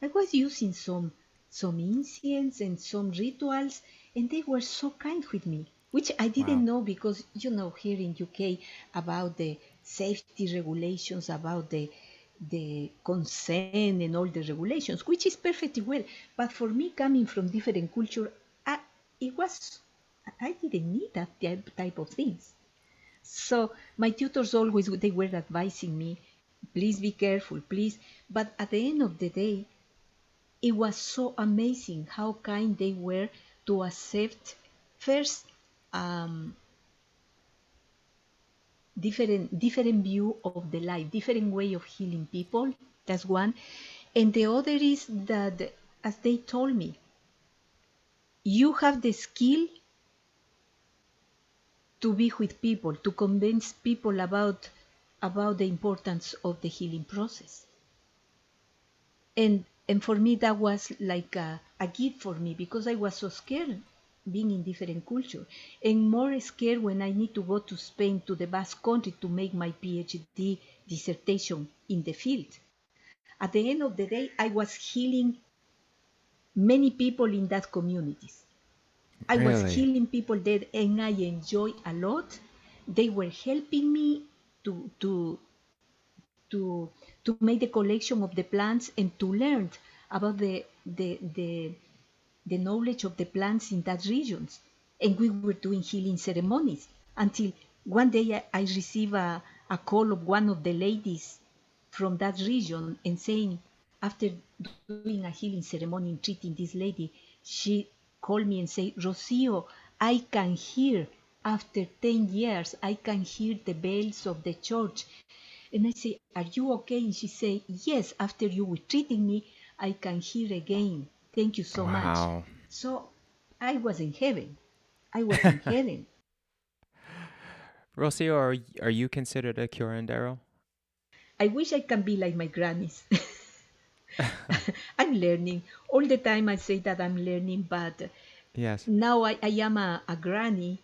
I was using some some incense and some rituals and they were so kind with me which I didn't wow. know because you know here in UK about the safety regulations about the the consent and all the regulations, which is perfectly well. But for me, coming from different culture, I, it was I didn't need that type of things. So my tutors always they were advising me, please be careful, please. But at the end of the day, it was so amazing how kind they were to accept first um, different different view of the life, different way of healing people. That's one. And the other is that, as they told me, you have the skill to be with people, to convince people about about the importance of the healing process. And and for me that was like a, a gift for me because I was so scared being in different culture and more scared when I need to go to Spain to the Basque country to make my PhD dissertation in the field. At the end of the day, I was healing many people in that communities. I really? was healing people there and I enjoy a lot. They were helping me to to to to make the collection of the plants and to learn about the the the the knowledge of the plants in that regions. And we were doing healing ceremonies until one day I, I received a, a call of one of the ladies from that region and saying, after doing a healing ceremony and treating this lady, she called me and said, Rocio, I can hear after 10 years, I can hear the bells of the church. And I say, Are you okay? And she said, Yes, after you were treating me, I can hear again. Thank you so wow. much. So I was in heaven. I was in [LAUGHS] heaven. Rocio, are, are you considered a curandero? I wish I can be like my grannies. [LAUGHS] I'm learning. All the time I say that I'm learning, but yes. now I, I am a, a granny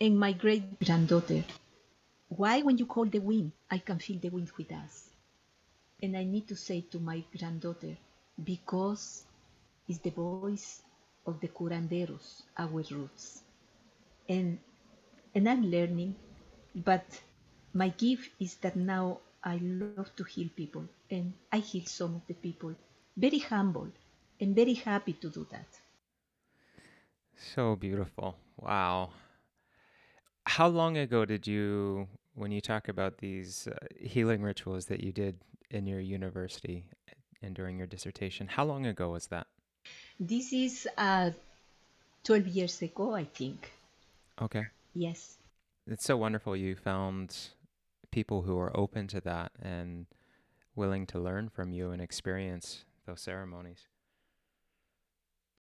and my great granddaughter. Why, when you call the wind, I can feel the wind with us? And I need to say to my granddaughter, because is the voice of the curanderos, our roots. And, and I'm learning, but my gift is that now I love to heal people, and I heal some of the people. Very humble and very happy to do that. So beautiful. Wow. How long ago did you, when you talk about these uh, healing rituals that you did in your university and during your dissertation, how long ago was that? This is uh, 12 years ago, I think. Okay. Yes. It's so wonderful you found people who are open to that and willing to learn from you and experience those ceremonies.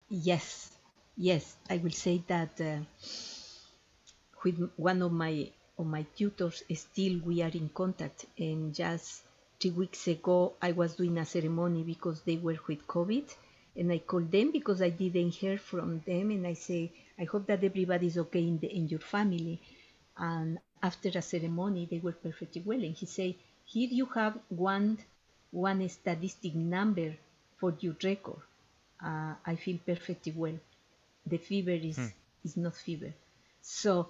Yes, yes, I will say that uh, with one of my of my tutors, still we are in contact. And just three weeks ago, I was doing a ceremony because they were with COVID, and I called them because I didn't hear from them, and I say, I hope that everybody is okay in the in your family. And after a ceremony, they were perfectly well, and he said, here you have one one statistic number for your record. Uh, I feel perfectly well. The fever is hmm. is not fever, so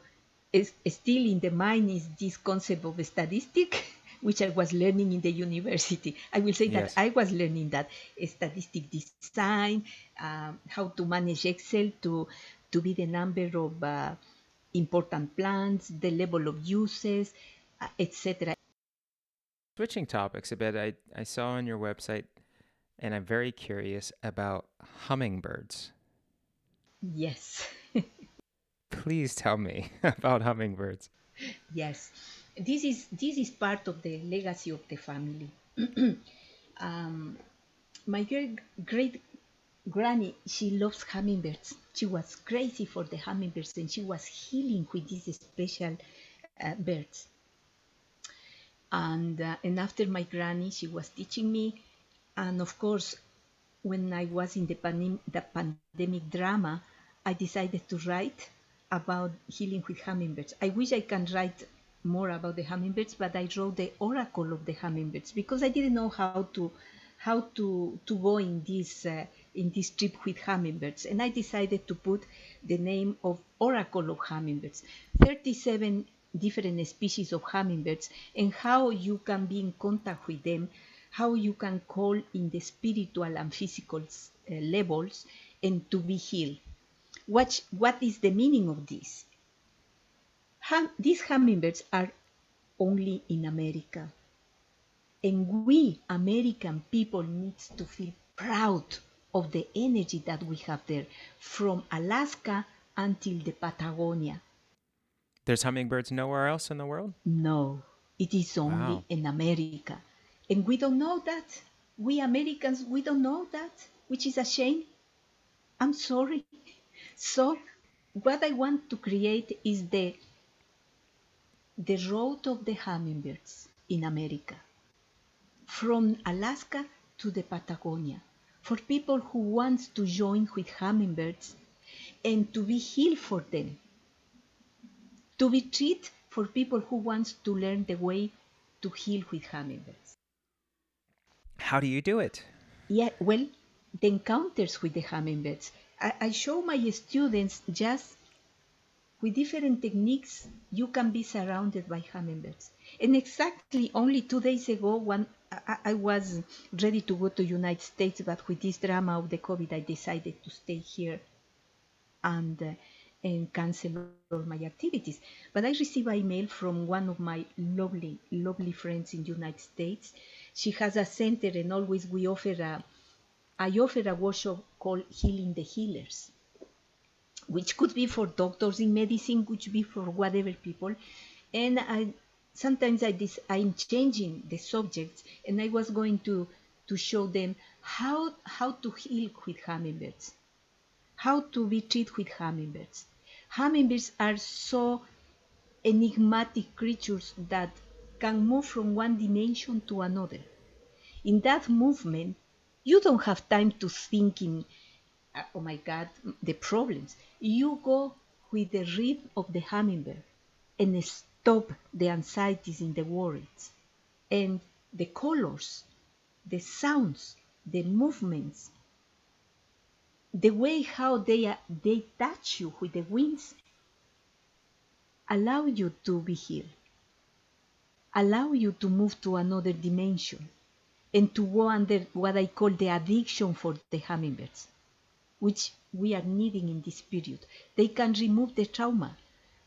it's, still in the mind is this concept of statistic [LAUGHS] which I was learning in the university. I will say yes. that I was learning that statistic design, um, how to manage Excel to to be the number of uh, important plants, the level of uses, uh, etc. Switching topics a bit, I, I saw on your website, and I'm very curious about hummingbirds. Yes. [LAUGHS] Please tell me [LAUGHS] about hummingbirds. Yes. This is this is part of the legacy of the family. [CLEARS THROAT] um, my great great granny, she loves hummingbirds. She was crazy for the hummingbirds, and she was healing with these special uh, birds. And uh, and after my granny, she was teaching me, and of course, when I was in the, pan- the pandemic drama, I decided to write about healing with hummingbirds. I wish I can write more about the hummingbirds, but I wrote the oracle of the hummingbirds because I didn't know how to how to to go in this uh, in this trip with hummingbirds, and I decided to put the name of oracle of hummingbirds. 37 different species of hummingbirds and how you can be in contact with them, how you can call in the spiritual and physical uh, levels and to be healed. What, what is the meaning of this? Hum, these hummingbirds are only in America. And we American people need to feel proud of the energy that we have there from Alaska until the Patagonia. There's hummingbirds nowhere else in the world? No, it is only Wow. in America. And we don't know that. We Americans, we don't know that, which is a shame. I'm sorry. So, what I want to create is the the road of the hummingbirds in America, from Alaska to the Patagonia, for people who want to join with hummingbirds and to be healed for them, to be treated for people who want to learn the way to heal with hummingbirds. How do you do it? Yeah, well, the encounters with the hummingbirds. I, I show my students just with different techniques you can be surrounded by hummingbirds. And exactly only two days ago, when I, I was ready to go to United States, but with this drama of the COVID, I decided to stay here and uh, and cancel all my activities. But I received an email from one of my lovely, lovely friends in the United States. She has a center, and always we offer a, I offer a workshop called Healing the Healers, which could be for doctors in medicine, which be for whatever people. And I sometimes I dis, I'm changing the subjects, and I was going to to show them how how to heal with hummingbirds how to be treated with hummingbirds. Hummingbirds are so enigmatic creatures that can move from one dimension to another. In that movement, you don't have time to think in, Ah, oh my God, the problems. You go with the rhythm of the hummingbird and stop the anxieties in the worries. And the colors, the sounds, the movements, the way how they are, they touch you with the wings allow you to be healed allow you to move to another dimension and to go under what i call the addiction for the hummingbirds which we are needing in this period. They can remove the trauma.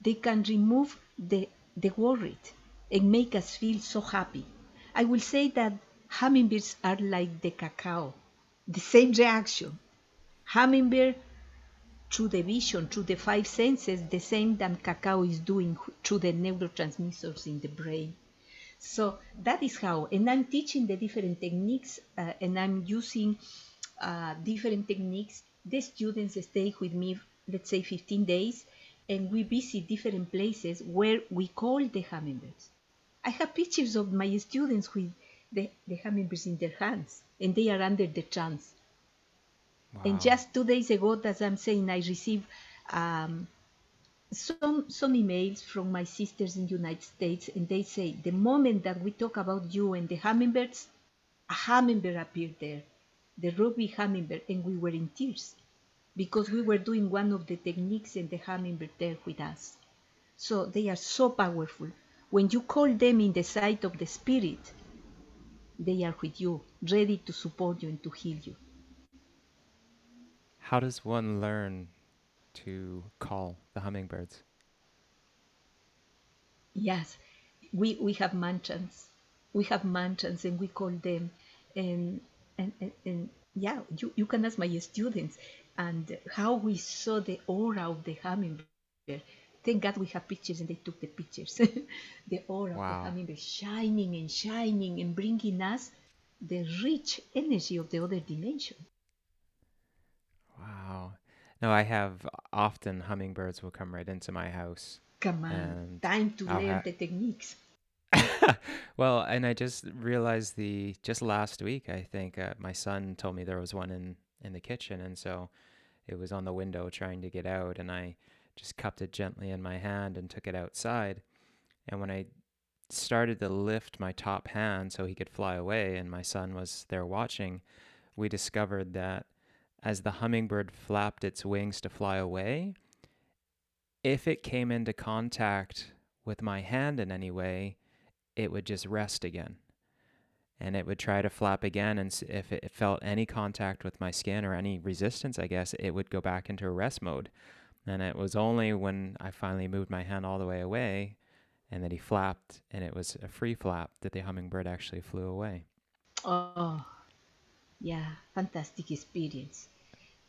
They can remove the the worried and make us feel so happy. I will say that hummingbirds are like the cacao. The same reaction. Hummingbird through the vision, through the five senses, the same that cacao is doing through the neurotransmitters in the brain. So that is how, and I'm teaching the different techniques, uh, and I'm using uh, different techniques. The students stay with me, let's say 15 days, and we visit different places where we call the hummingbirds. I have pictures of my students with the, the hummingbirds in their hands, and they are under the trance. And just two days ago, as I'm saying, I received um, some some emails from my sisters in the United States, and they say the moment that we talk about you and the hummingbirds, a hummingbird appeared there, the ruby hummingbird, and we were in tears because we were doing one of the techniques and the hummingbird there with us. So they are so powerful. When you call them in the sight of the spirit, they are with you, ready to support you and to heal you. How does one learn to call the hummingbirds? Yes, we, we have mantras. We have mantras and we call them. And, and, and, and yeah, you, you can ask my students and how we saw the aura of the hummingbird. thank God we have pictures and they took the pictures. [LAUGHS] the aura Wow. of the hummingbird shining and shining and bringing us the rich energy of the other dimension. Wow. No, I have often hummingbirds will come right into my house. Come on, time to I'll learn ha- the techniques. [LAUGHS] well, and I just realized the just last week, I think uh, my son told me there was one in in the kitchen, and so it was on the window trying to get out, and I just cupped it gently in my hand and took it outside. And when I started to lift my top hand so he could fly away, and my son was there watching, we discovered that as the hummingbird flapped its wings to fly away, if it came into contact with my hand in any way, it would just rest again. And it would try to flap again. And if it felt any contact with my skin or any resistance, I guess, it would go back into a rest mode. And it was only when I finally moved my hand all the way away and then he flapped and it was a free flap that the hummingbird actually flew away. Oh, yeah, fantastic experience.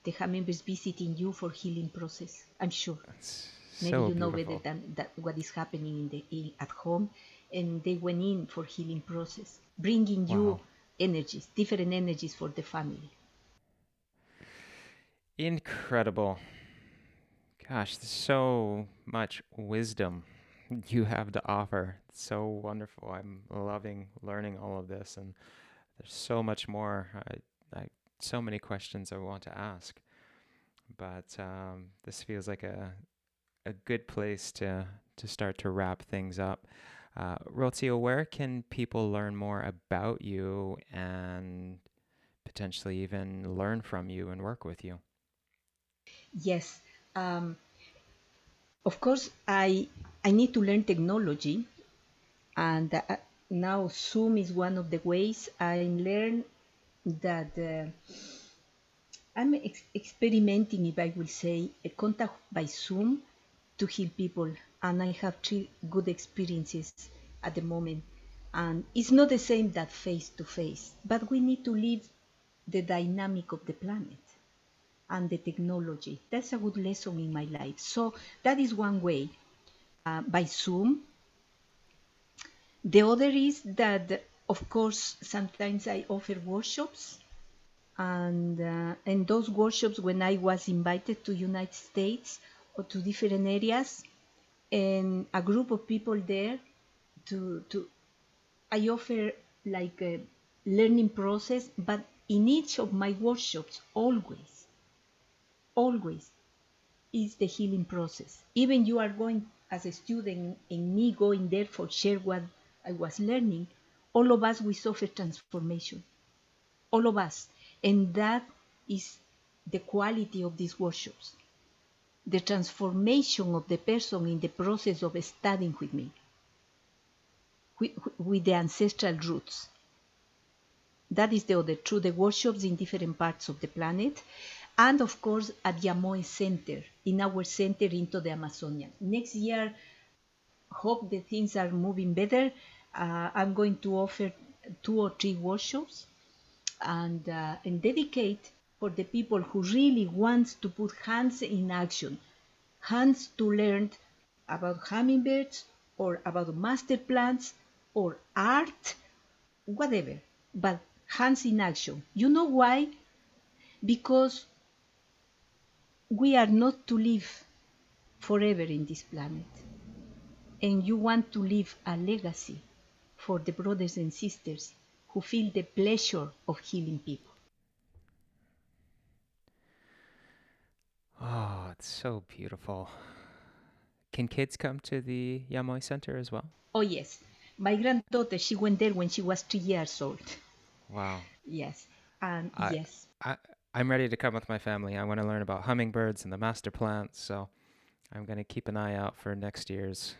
The hummingbirds visiting you for healing process. I'm sure. It's Maybe so you know beautiful. better than that what is happening in the in, at home, and they went in for healing process, bringing you energies, different energies for the family. Incredible. Gosh, there's so much wisdom you have to offer. It's so wonderful. I'm loving learning all of this, and there's so much more. I, I, so many questions I want to ask, but um, this feels like a a good place to to start to wrap things up. Uh, Rocio, where can people learn more about you and potentially even learn from you and work with you? Yes. Um, of course, I I need to learn technology, and uh, now Zoom is one of the ways I learn that uh, I'm ex- experimenting, if I will say, a contact by Zoom to heal people, and I have three good experiences at the moment. And it's not the same that face to face, but we need to live the dynamic of the planet and the technology. That's a good lesson in my life. So that is one way uh, by Zoom. The other is that, of course, sometimes I offer workshops, and uh, those workshops when I was invited to United States or to different areas, and a group of people there to to I offer like a learning process, but in each of my workshops, always, always is the healing process. Even you are going as a student and me going there for share what I was learning, all of us we suffer transformation. All of us. And that is the quality of these workshops. The transformation of the person in the process of studying with me, with, with the ancestral roots. That is the other through the workshops in different parts of the planet, and of course at Iamoe Center, in our center into the Amazonian. Next year, hope the things are moving better. Uh, I'm going to offer two or three workshops and uh, and dedicate for the people who really wants to put hands in action, hands to learn about hummingbirds or about master plants or art, whatever, but hands in action. You know why? Because we are not to live forever in this planet. And you want to leave a legacy for the brothers and sisters who feel the pleasure of healing people. Oh, it's so beautiful. Can kids come to the Iamoe Center as well? Oh, yes. My granddaughter, she went there when she was three years old. Wow. Yes. And I- yes. I, I'm ready to come with my family. I want to learn about hummingbirds and the master plants, so I'm going to keep an eye out for next year's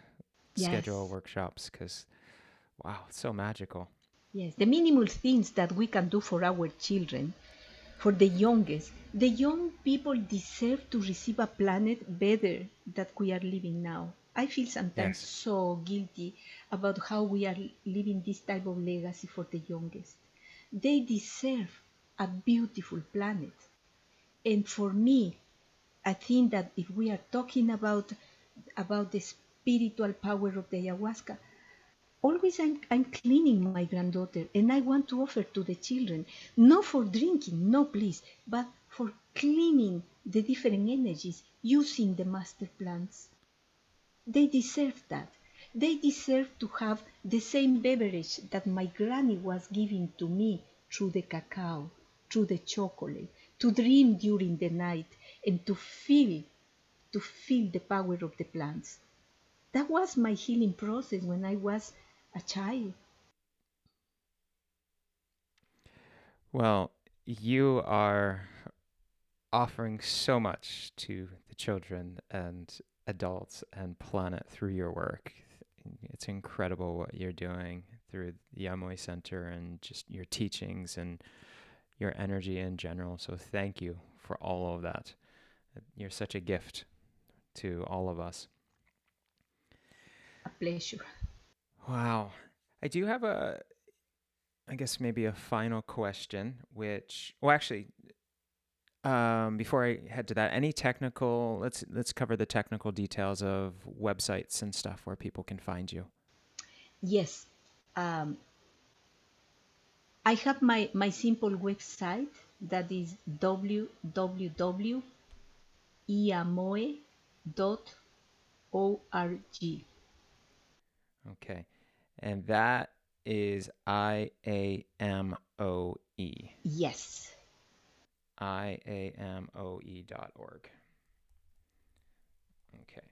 schedule Yes. workshops because, wow, it's so magical. Yes, the minimal things that we can do for our children, for the youngest. The young people deserve to receive a planet better that we are living now. I feel sometimes Yes. so guilty about how we are leaving this type of legacy for the youngest. They deserve a beautiful planet. And for me, I think that if we are talking about about the spiritual power of the ayahuasca. Always I'm, I'm cleaning my granddaughter and I want to offer to the children, not for drinking, no please, but for cleaning the different energies using the master plants. They deserve that. They deserve to have the same beverage that my granny was giving to me through the cacao, through the chocolate, to dream during the night and to feel, to feel the power of the plants. That was my healing process when I was a child. Well, you are offering so much to the children and adults and planet through your work. It's incredible what you're doing through the Iamoe Center and just your teachings and your energy in general. So thank you for all of that. You're such a gift to all of us. A pleasure. Wow. I do have a, I guess maybe a final question, which, well, actually, um, before I head to that, any technical, let's, let's cover the technical details of websites and stuff where people can find you. Yes. Um, I have my, my simple website that is www.iamoe.org. Okay. And that is I A M O E. Yes. I A M O E dot org. Okay.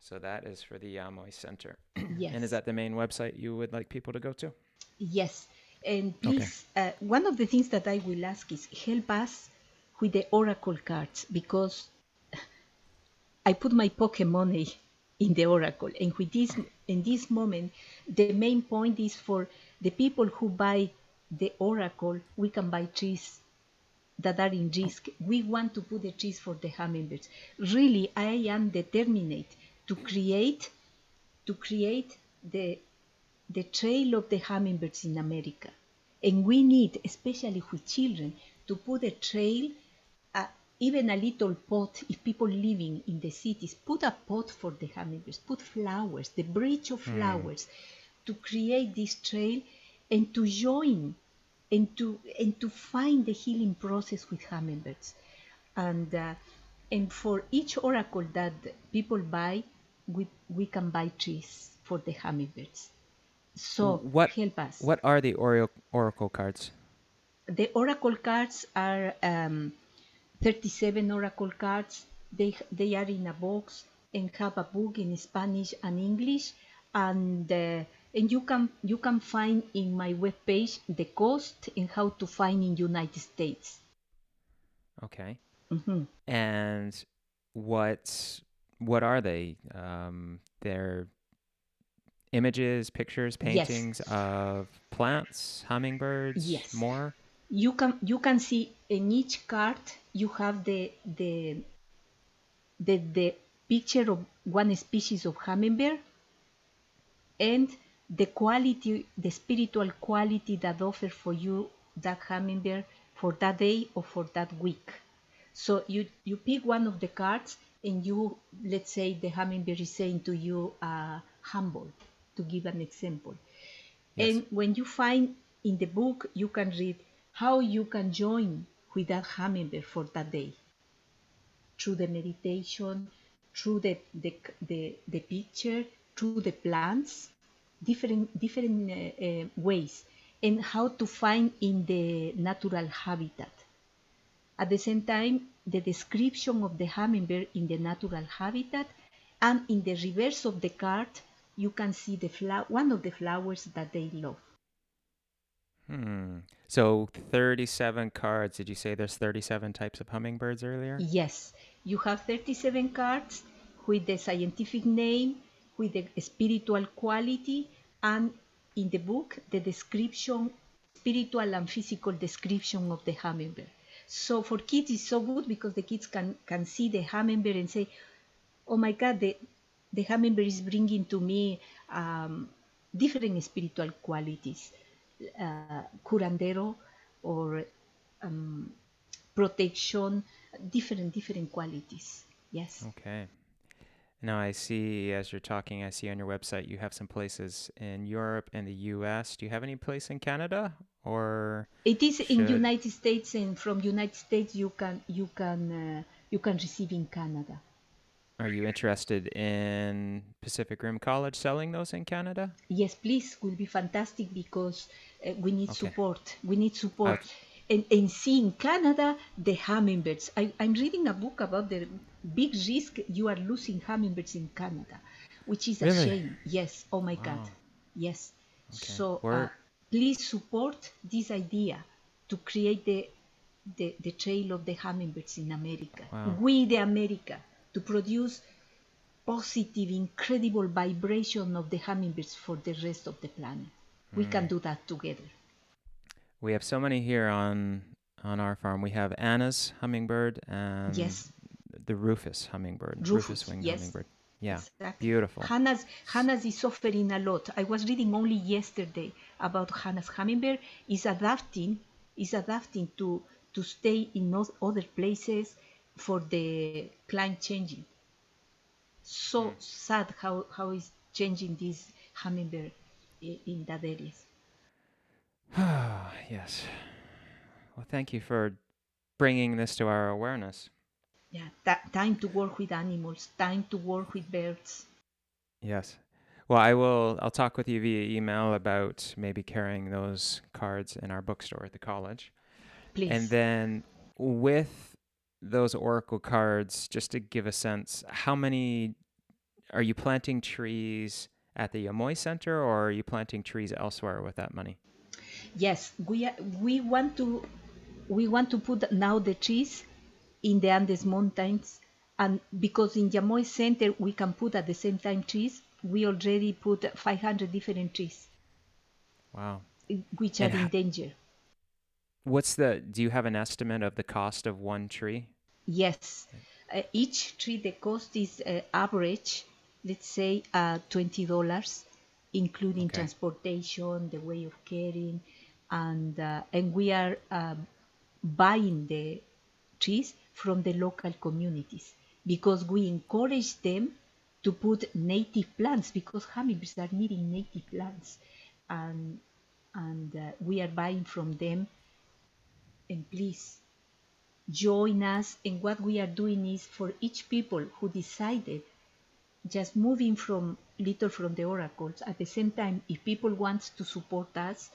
So that is for the Iamoe Center. Yes. [CLEARS THROAT] And is that the main website you would like people to go to? Yes. And please, uh, one of the things that I will ask is help us with the oracle cards because I put my Pokemon in the oracle, and with this, in this moment, the main point is for the people who buy the oracle, we can buy trees that are in risk. We want to put the trees for the hummingbirds. Really, I am determined to create, to create the the trail of the hummingbirds in America. And we need, especially with children, to put a trail, even a little pot, if people living in the cities, put a pot for the hummingbirds, put flowers, the bridge of flowers, to create this trail and to join and to, and to find the healing process with hummingbirds. And, uh, and for each oracle that people buy, we, we can buy trees for the hummingbirds. So what help us. What are the Oracle cards? The oracle cards are um, 37 oracle cards. They they are in a box and have a book in Spanish and English, and uh, and you can you can find in my webpage the cost and how to find in United States. Okay. hmm And what what are they? Um, they're images, pictures, Yes. paintings of plants, hummingbirds, Yes. more. You can you can see in each card you have the the the, the picture of one species of hummingbird and the quality the spiritual quality that offer for you that hummingbird for that day or for that week so you you pick one of the cards and you let's say the hummingbird is saying to you uh, humble to give an example Yes. and when you find in the book you can read how you can join with that hummingbird for that day through the meditation, through the the, the, the picture, through the plants, different different uh, uh, ways, and how to find in the natural habitat. At the same time, the description of the hummingbird in the natural habitat, and in the reverse of the card, you can see the one of the flowers that they love. Hmm. So 37 cards. Did you say there's 37 types of hummingbirds earlier? Yes, you have 37 cards with the scientific name, with the spiritual quality, and in the book, the description, spiritual and physical description of the hummingbird. So for kids, it's so good because the kids can, can see the hummingbird and say, oh my God, the, the hummingbird is bringing to me um, different spiritual qualities, uh, curandero or um, protection, different different qualities. Yes. Okay. Now I see as you're talking, I see on your website you have some places in Europe and the U.S. Do you have any place in Canada, or It is in should- United States, and from United States you can you can uh, you can receive in Canada. Are you interested in Pacific Rim College selling those in Canada? Yes, please, will be fantastic because uh, we need Okay. support. We need support. Okay. And, and see in Canada the hummingbirds. I, I'm reading a book about the big risk you are losing hummingbirds in Canada, which is a shame. Yes. Oh my God. Yes. Okay. So uh, please support this idea to create the, the the trail of the hummingbirds in America. Wow. We the America to produce positive, incredible vibration of the hummingbirds for the rest of the planet. We Mm. can do that together. We have so many here on on our farm. We have Anna's hummingbird and Yes. the Rufous hummingbird, Rufous, winged yes. hummingbird. Yeah, Exactly. beautiful. Hannah's, Hannah's is suffering a lot. I was reading only yesterday about Hannah's hummingbird is adapting is adapting to to stay in other places for the climate changing. So hmm. sad how how is changing this hummingbird in that areas. [SIGHS] yes. Well, thank you for bringing this to our awareness. Yeah, ta- time to work with animals, time to work with birds. Yes. Well, I will. I'll talk with you via email about maybe carrying those cards in our bookstore at the college. Please. And then with those oracle cards, just to give a sense, how many are you planting trees at the Iamoe Center, or are you planting trees elsewhere with that money? Yes, we we want to we want to put now the trees in the Andes Mountains, and because in Iamoe Center we can put at the same time trees, we already put 500 different trees Wow. which are And in ho- danger. What's the? Do you have an estimate of the cost of one tree? Yes, uh, each tree the cost is uh, average, let's say uh, twenty dollars, including Okay. transportation, the way of caring, and uh, and we are um, buying the trees from the local communities because we encourage them to put native plants because hummingbirds are needing native plants, and and uh, we are buying from them. And please join us and what we are doing is for each people who decided just moving from little from the oracles. At the same time if people want to support us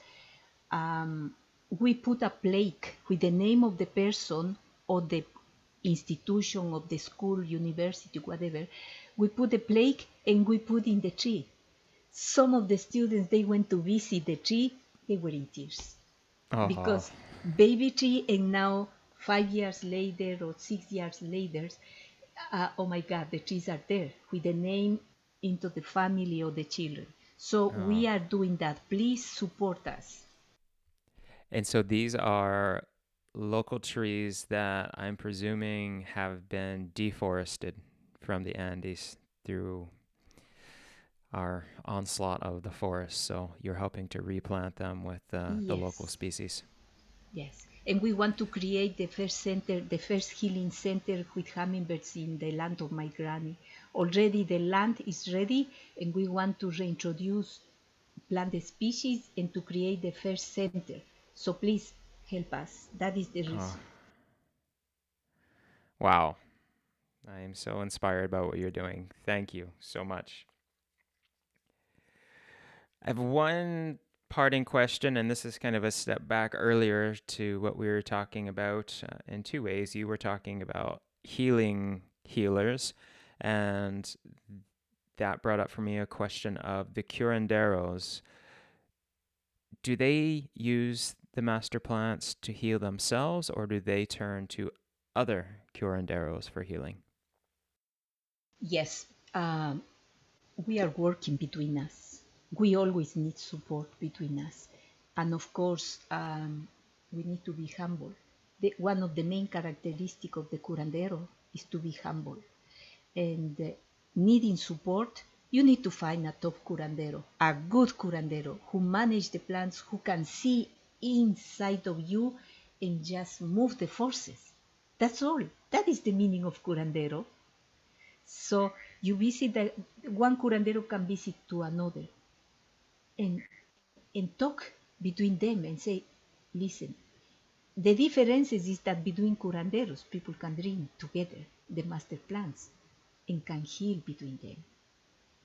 um, we put a plaque with the name of the person or the institution of the school university whatever. We put the plaque and we put in the tree. Some of the students they went to visit the tree they were in tears. Oh, because baby tree and now five years later or six years later uh, oh my god the trees are there with the name into the family or the children. So we are doing that. Please support us. And so these are local trees that I'm presuming have been deforested from the Andes through our onslaught of the forest. So you're helping to replant them with uh, the local species. Yes and we want to create the first center the first healing center with hummingbirds in the land of my granny already the land is ready and we want to reintroduce plant species and to create the first center so please help us that is the reason ah. Wow. I am so inspired by what you're doing. Thank you so much. I have one parting question, and this is kind of a step back earlier to what we were talking about uh, in two ways. You were talking about healing healers, and that brought up for me a question of the curanderos. Do they use the master plants to heal themselves, or do they turn to other curanderos for healing? Yes, um, we are working between us. We always need support between us. And of course, um, we need to be humble. The, one of the main characteristics of the curandero is to be humble. And uh, needing support, you need to find a top curandero, a good curandero who manage the plants, who can see inside of you and just move the forces. That's all. That is the meaning of curandero. So you visit the, one curandero can visit to another and and talk between them and say, listen, the difference is that between curanderos, people can dream together the master plants and can heal between them.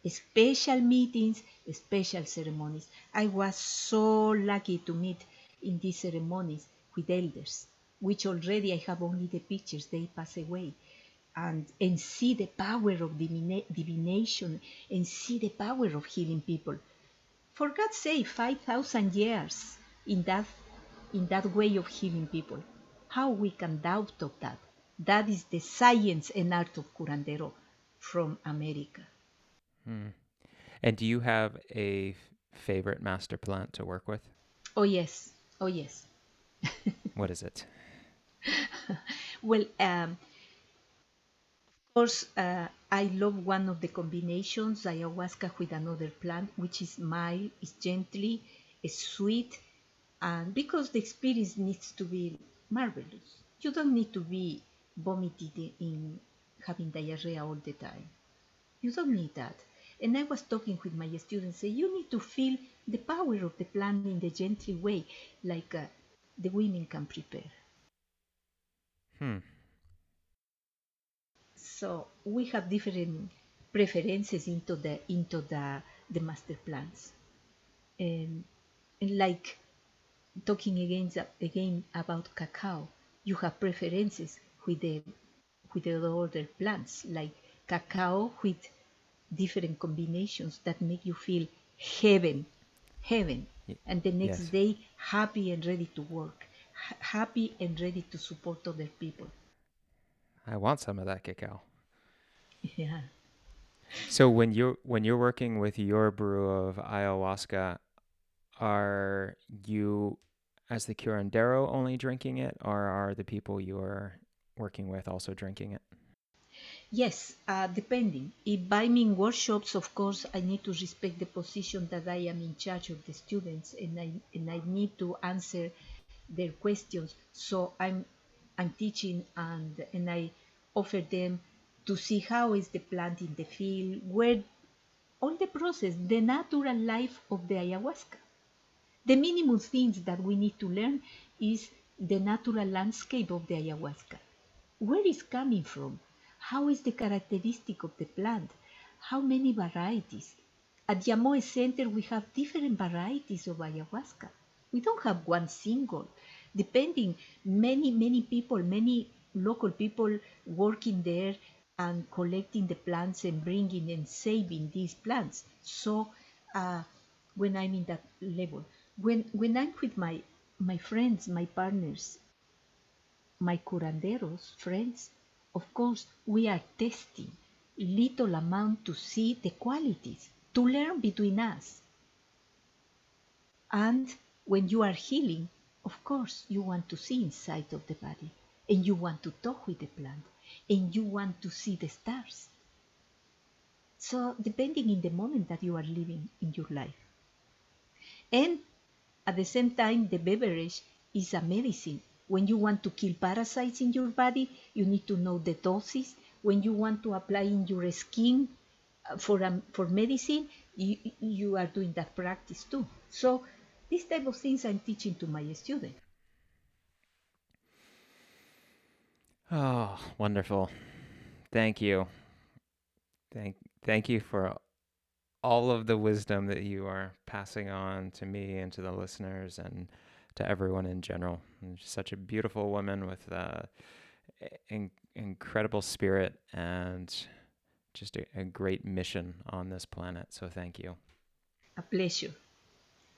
Special meetings, special ceremonies. I was so lucky to meet in these ceremonies with elders, which already I have only the pictures, they pass away. And, and see the power of divina- divination and see the power of healing people. For God's sake, 5,000 years in that, in that way of healing people. How we can doubt of that? That is the science and art of curandero from America. Hmm. And do you have a favorite master plant to work with? Oh, yes. Oh, yes. What is it? [LAUGHS] Well, um, course, uh, I love one of the combinations, ayahuasca with another plant, which is mild, is gently, is sweet, and because the experience needs to be marvelous. You don't need to be vomited in having diarrhea all the time. You don't need that. And I was talking with my students, say you need to feel the power of the plant in the gentle way, like uh, the women can prepare. Hmm. So we have different preferences into the into the the master plants, and, and like talking again again about cacao, you have preferences with the with the other plants like cacao with different combinations that make you feel heaven, heaven, Y- and the next yes. day happy and ready to work, happy and ready to support other people. I want some of that cacao. [LAUGHS] Yeah. So when you're when you're working with your brew of ayahuasca, are you as the curandero only drinking it, or are the people you're working with also drinking it? Yes, uh, depending. If I'm in workshops, of course, I need to respect the position that I am in charge of the students, and I and I need to answer their questions. So I'm I'm teaching and and I offer them to see how is the plant in the field, where all the process, the natural life of the ayahuasca. The minimum things that we need to learn is the natural landscape of the ayahuasca. Where is coming from? How is the characteristic of the plant? How many varieties? At Iamoe Center, we have different varieties of ayahuasca. We don't have one single. Depending, many, many people, many local people working there and collecting the plants and bringing and saving these plants. So, uh, when I'm in that level, when when I'm with my my friends, my partners, my curanderos, friends, of course, we are testing little amount to see the qualities, to learn between us. And when you are healing, of course, you want to see inside of the body, and you want to talk with the plant, and you want to see the stars. So, depending in the moment that you are living in your life. And at the same time, the beverage is a medicine. When you want to kill parasites in your body, you need to know the doses. When you want to apply in your skin uh, for, um, for medicine, you, you are doing that practice too. So, these type of things I'm teaching to my students. Oh, wonderful. Thank you. Thank thank you for all of the wisdom that you are passing on to me and to the listeners and to everyone in general. Such a beautiful woman with uh, in, incredible spirit and just a, a great mission on this planet. So thank you. A pleasure.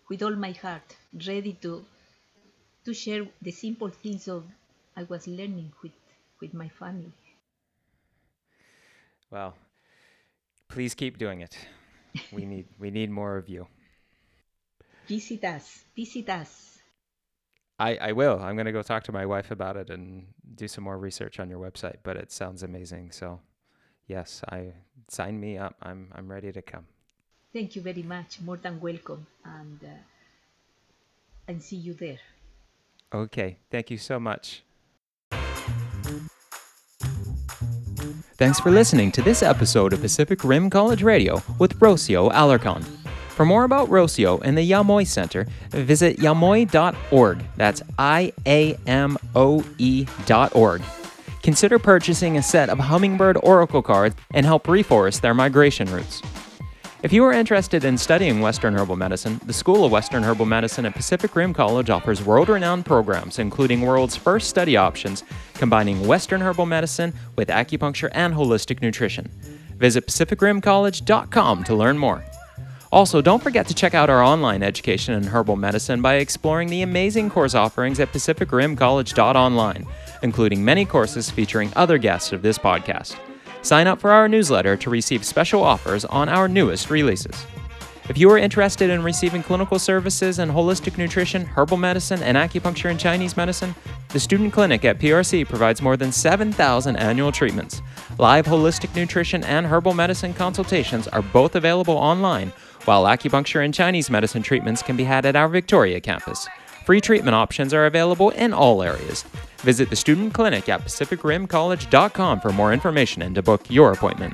With all my heart, ready to to share the simple things of I was learning with, with my family. Well, please keep doing it. We [LAUGHS] need we need more of you. Visit us. Visit us. I, I will. I'm going to go talk to my wife about it and do some more research on your website, but it sounds amazing. So, yes, I sign me up. I'm I'm ready to come. Thank you very much. More than welcome. And uh, and see you there. Okay. Thank you so much. Thanks for listening to this episode of Pacific Rim College Radio with Rocio Alarcon. For more about Rocio and the Iamoe Center, visit iamoe.org. That's I A M O E.org. Consider purchasing a set of Hummingbird Oracle cards and help reforest their migration routes. If you are interested in studying Western Herbal Medicine, the School of Western Herbal Medicine at Pacific Rim College offers world renowned programs, including world's first study options combining Western Herbal Medicine with acupuncture and holistic nutrition. Visit PacificRimCollege.com to learn more. Also, don't forget to check out our online education in herbal medicine by exploring the amazing course offerings at PacificRimCollege.online, including many courses featuring other guests of this podcast. Sign up for our newsletter to receive special offers on our newest releases. If you are interested in receiving clinical services in holistic nutrition, herbal medicine, and acupuncture and Chinese medicine, the Student Clinic at PRC provides more than 7,000 annual treatments. Live holistic nutrition and herbal medicine consultations are both available online, while acupuncture and Chinese medicine treatments can be had at our Victoria campus. Free treatment options are available in all areas. Visit the Student Clinic at PacificRimCollege.com for more information and to book your appointment.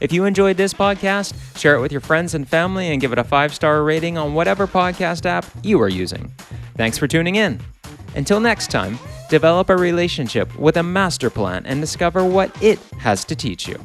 If you enjoyed this podcast, share it with your friends and family and give it a five star rating on whatever podcast app you are using. Thanks for tuning in. Until next time, develop a relationship with a master plant and discover what it has to teach you.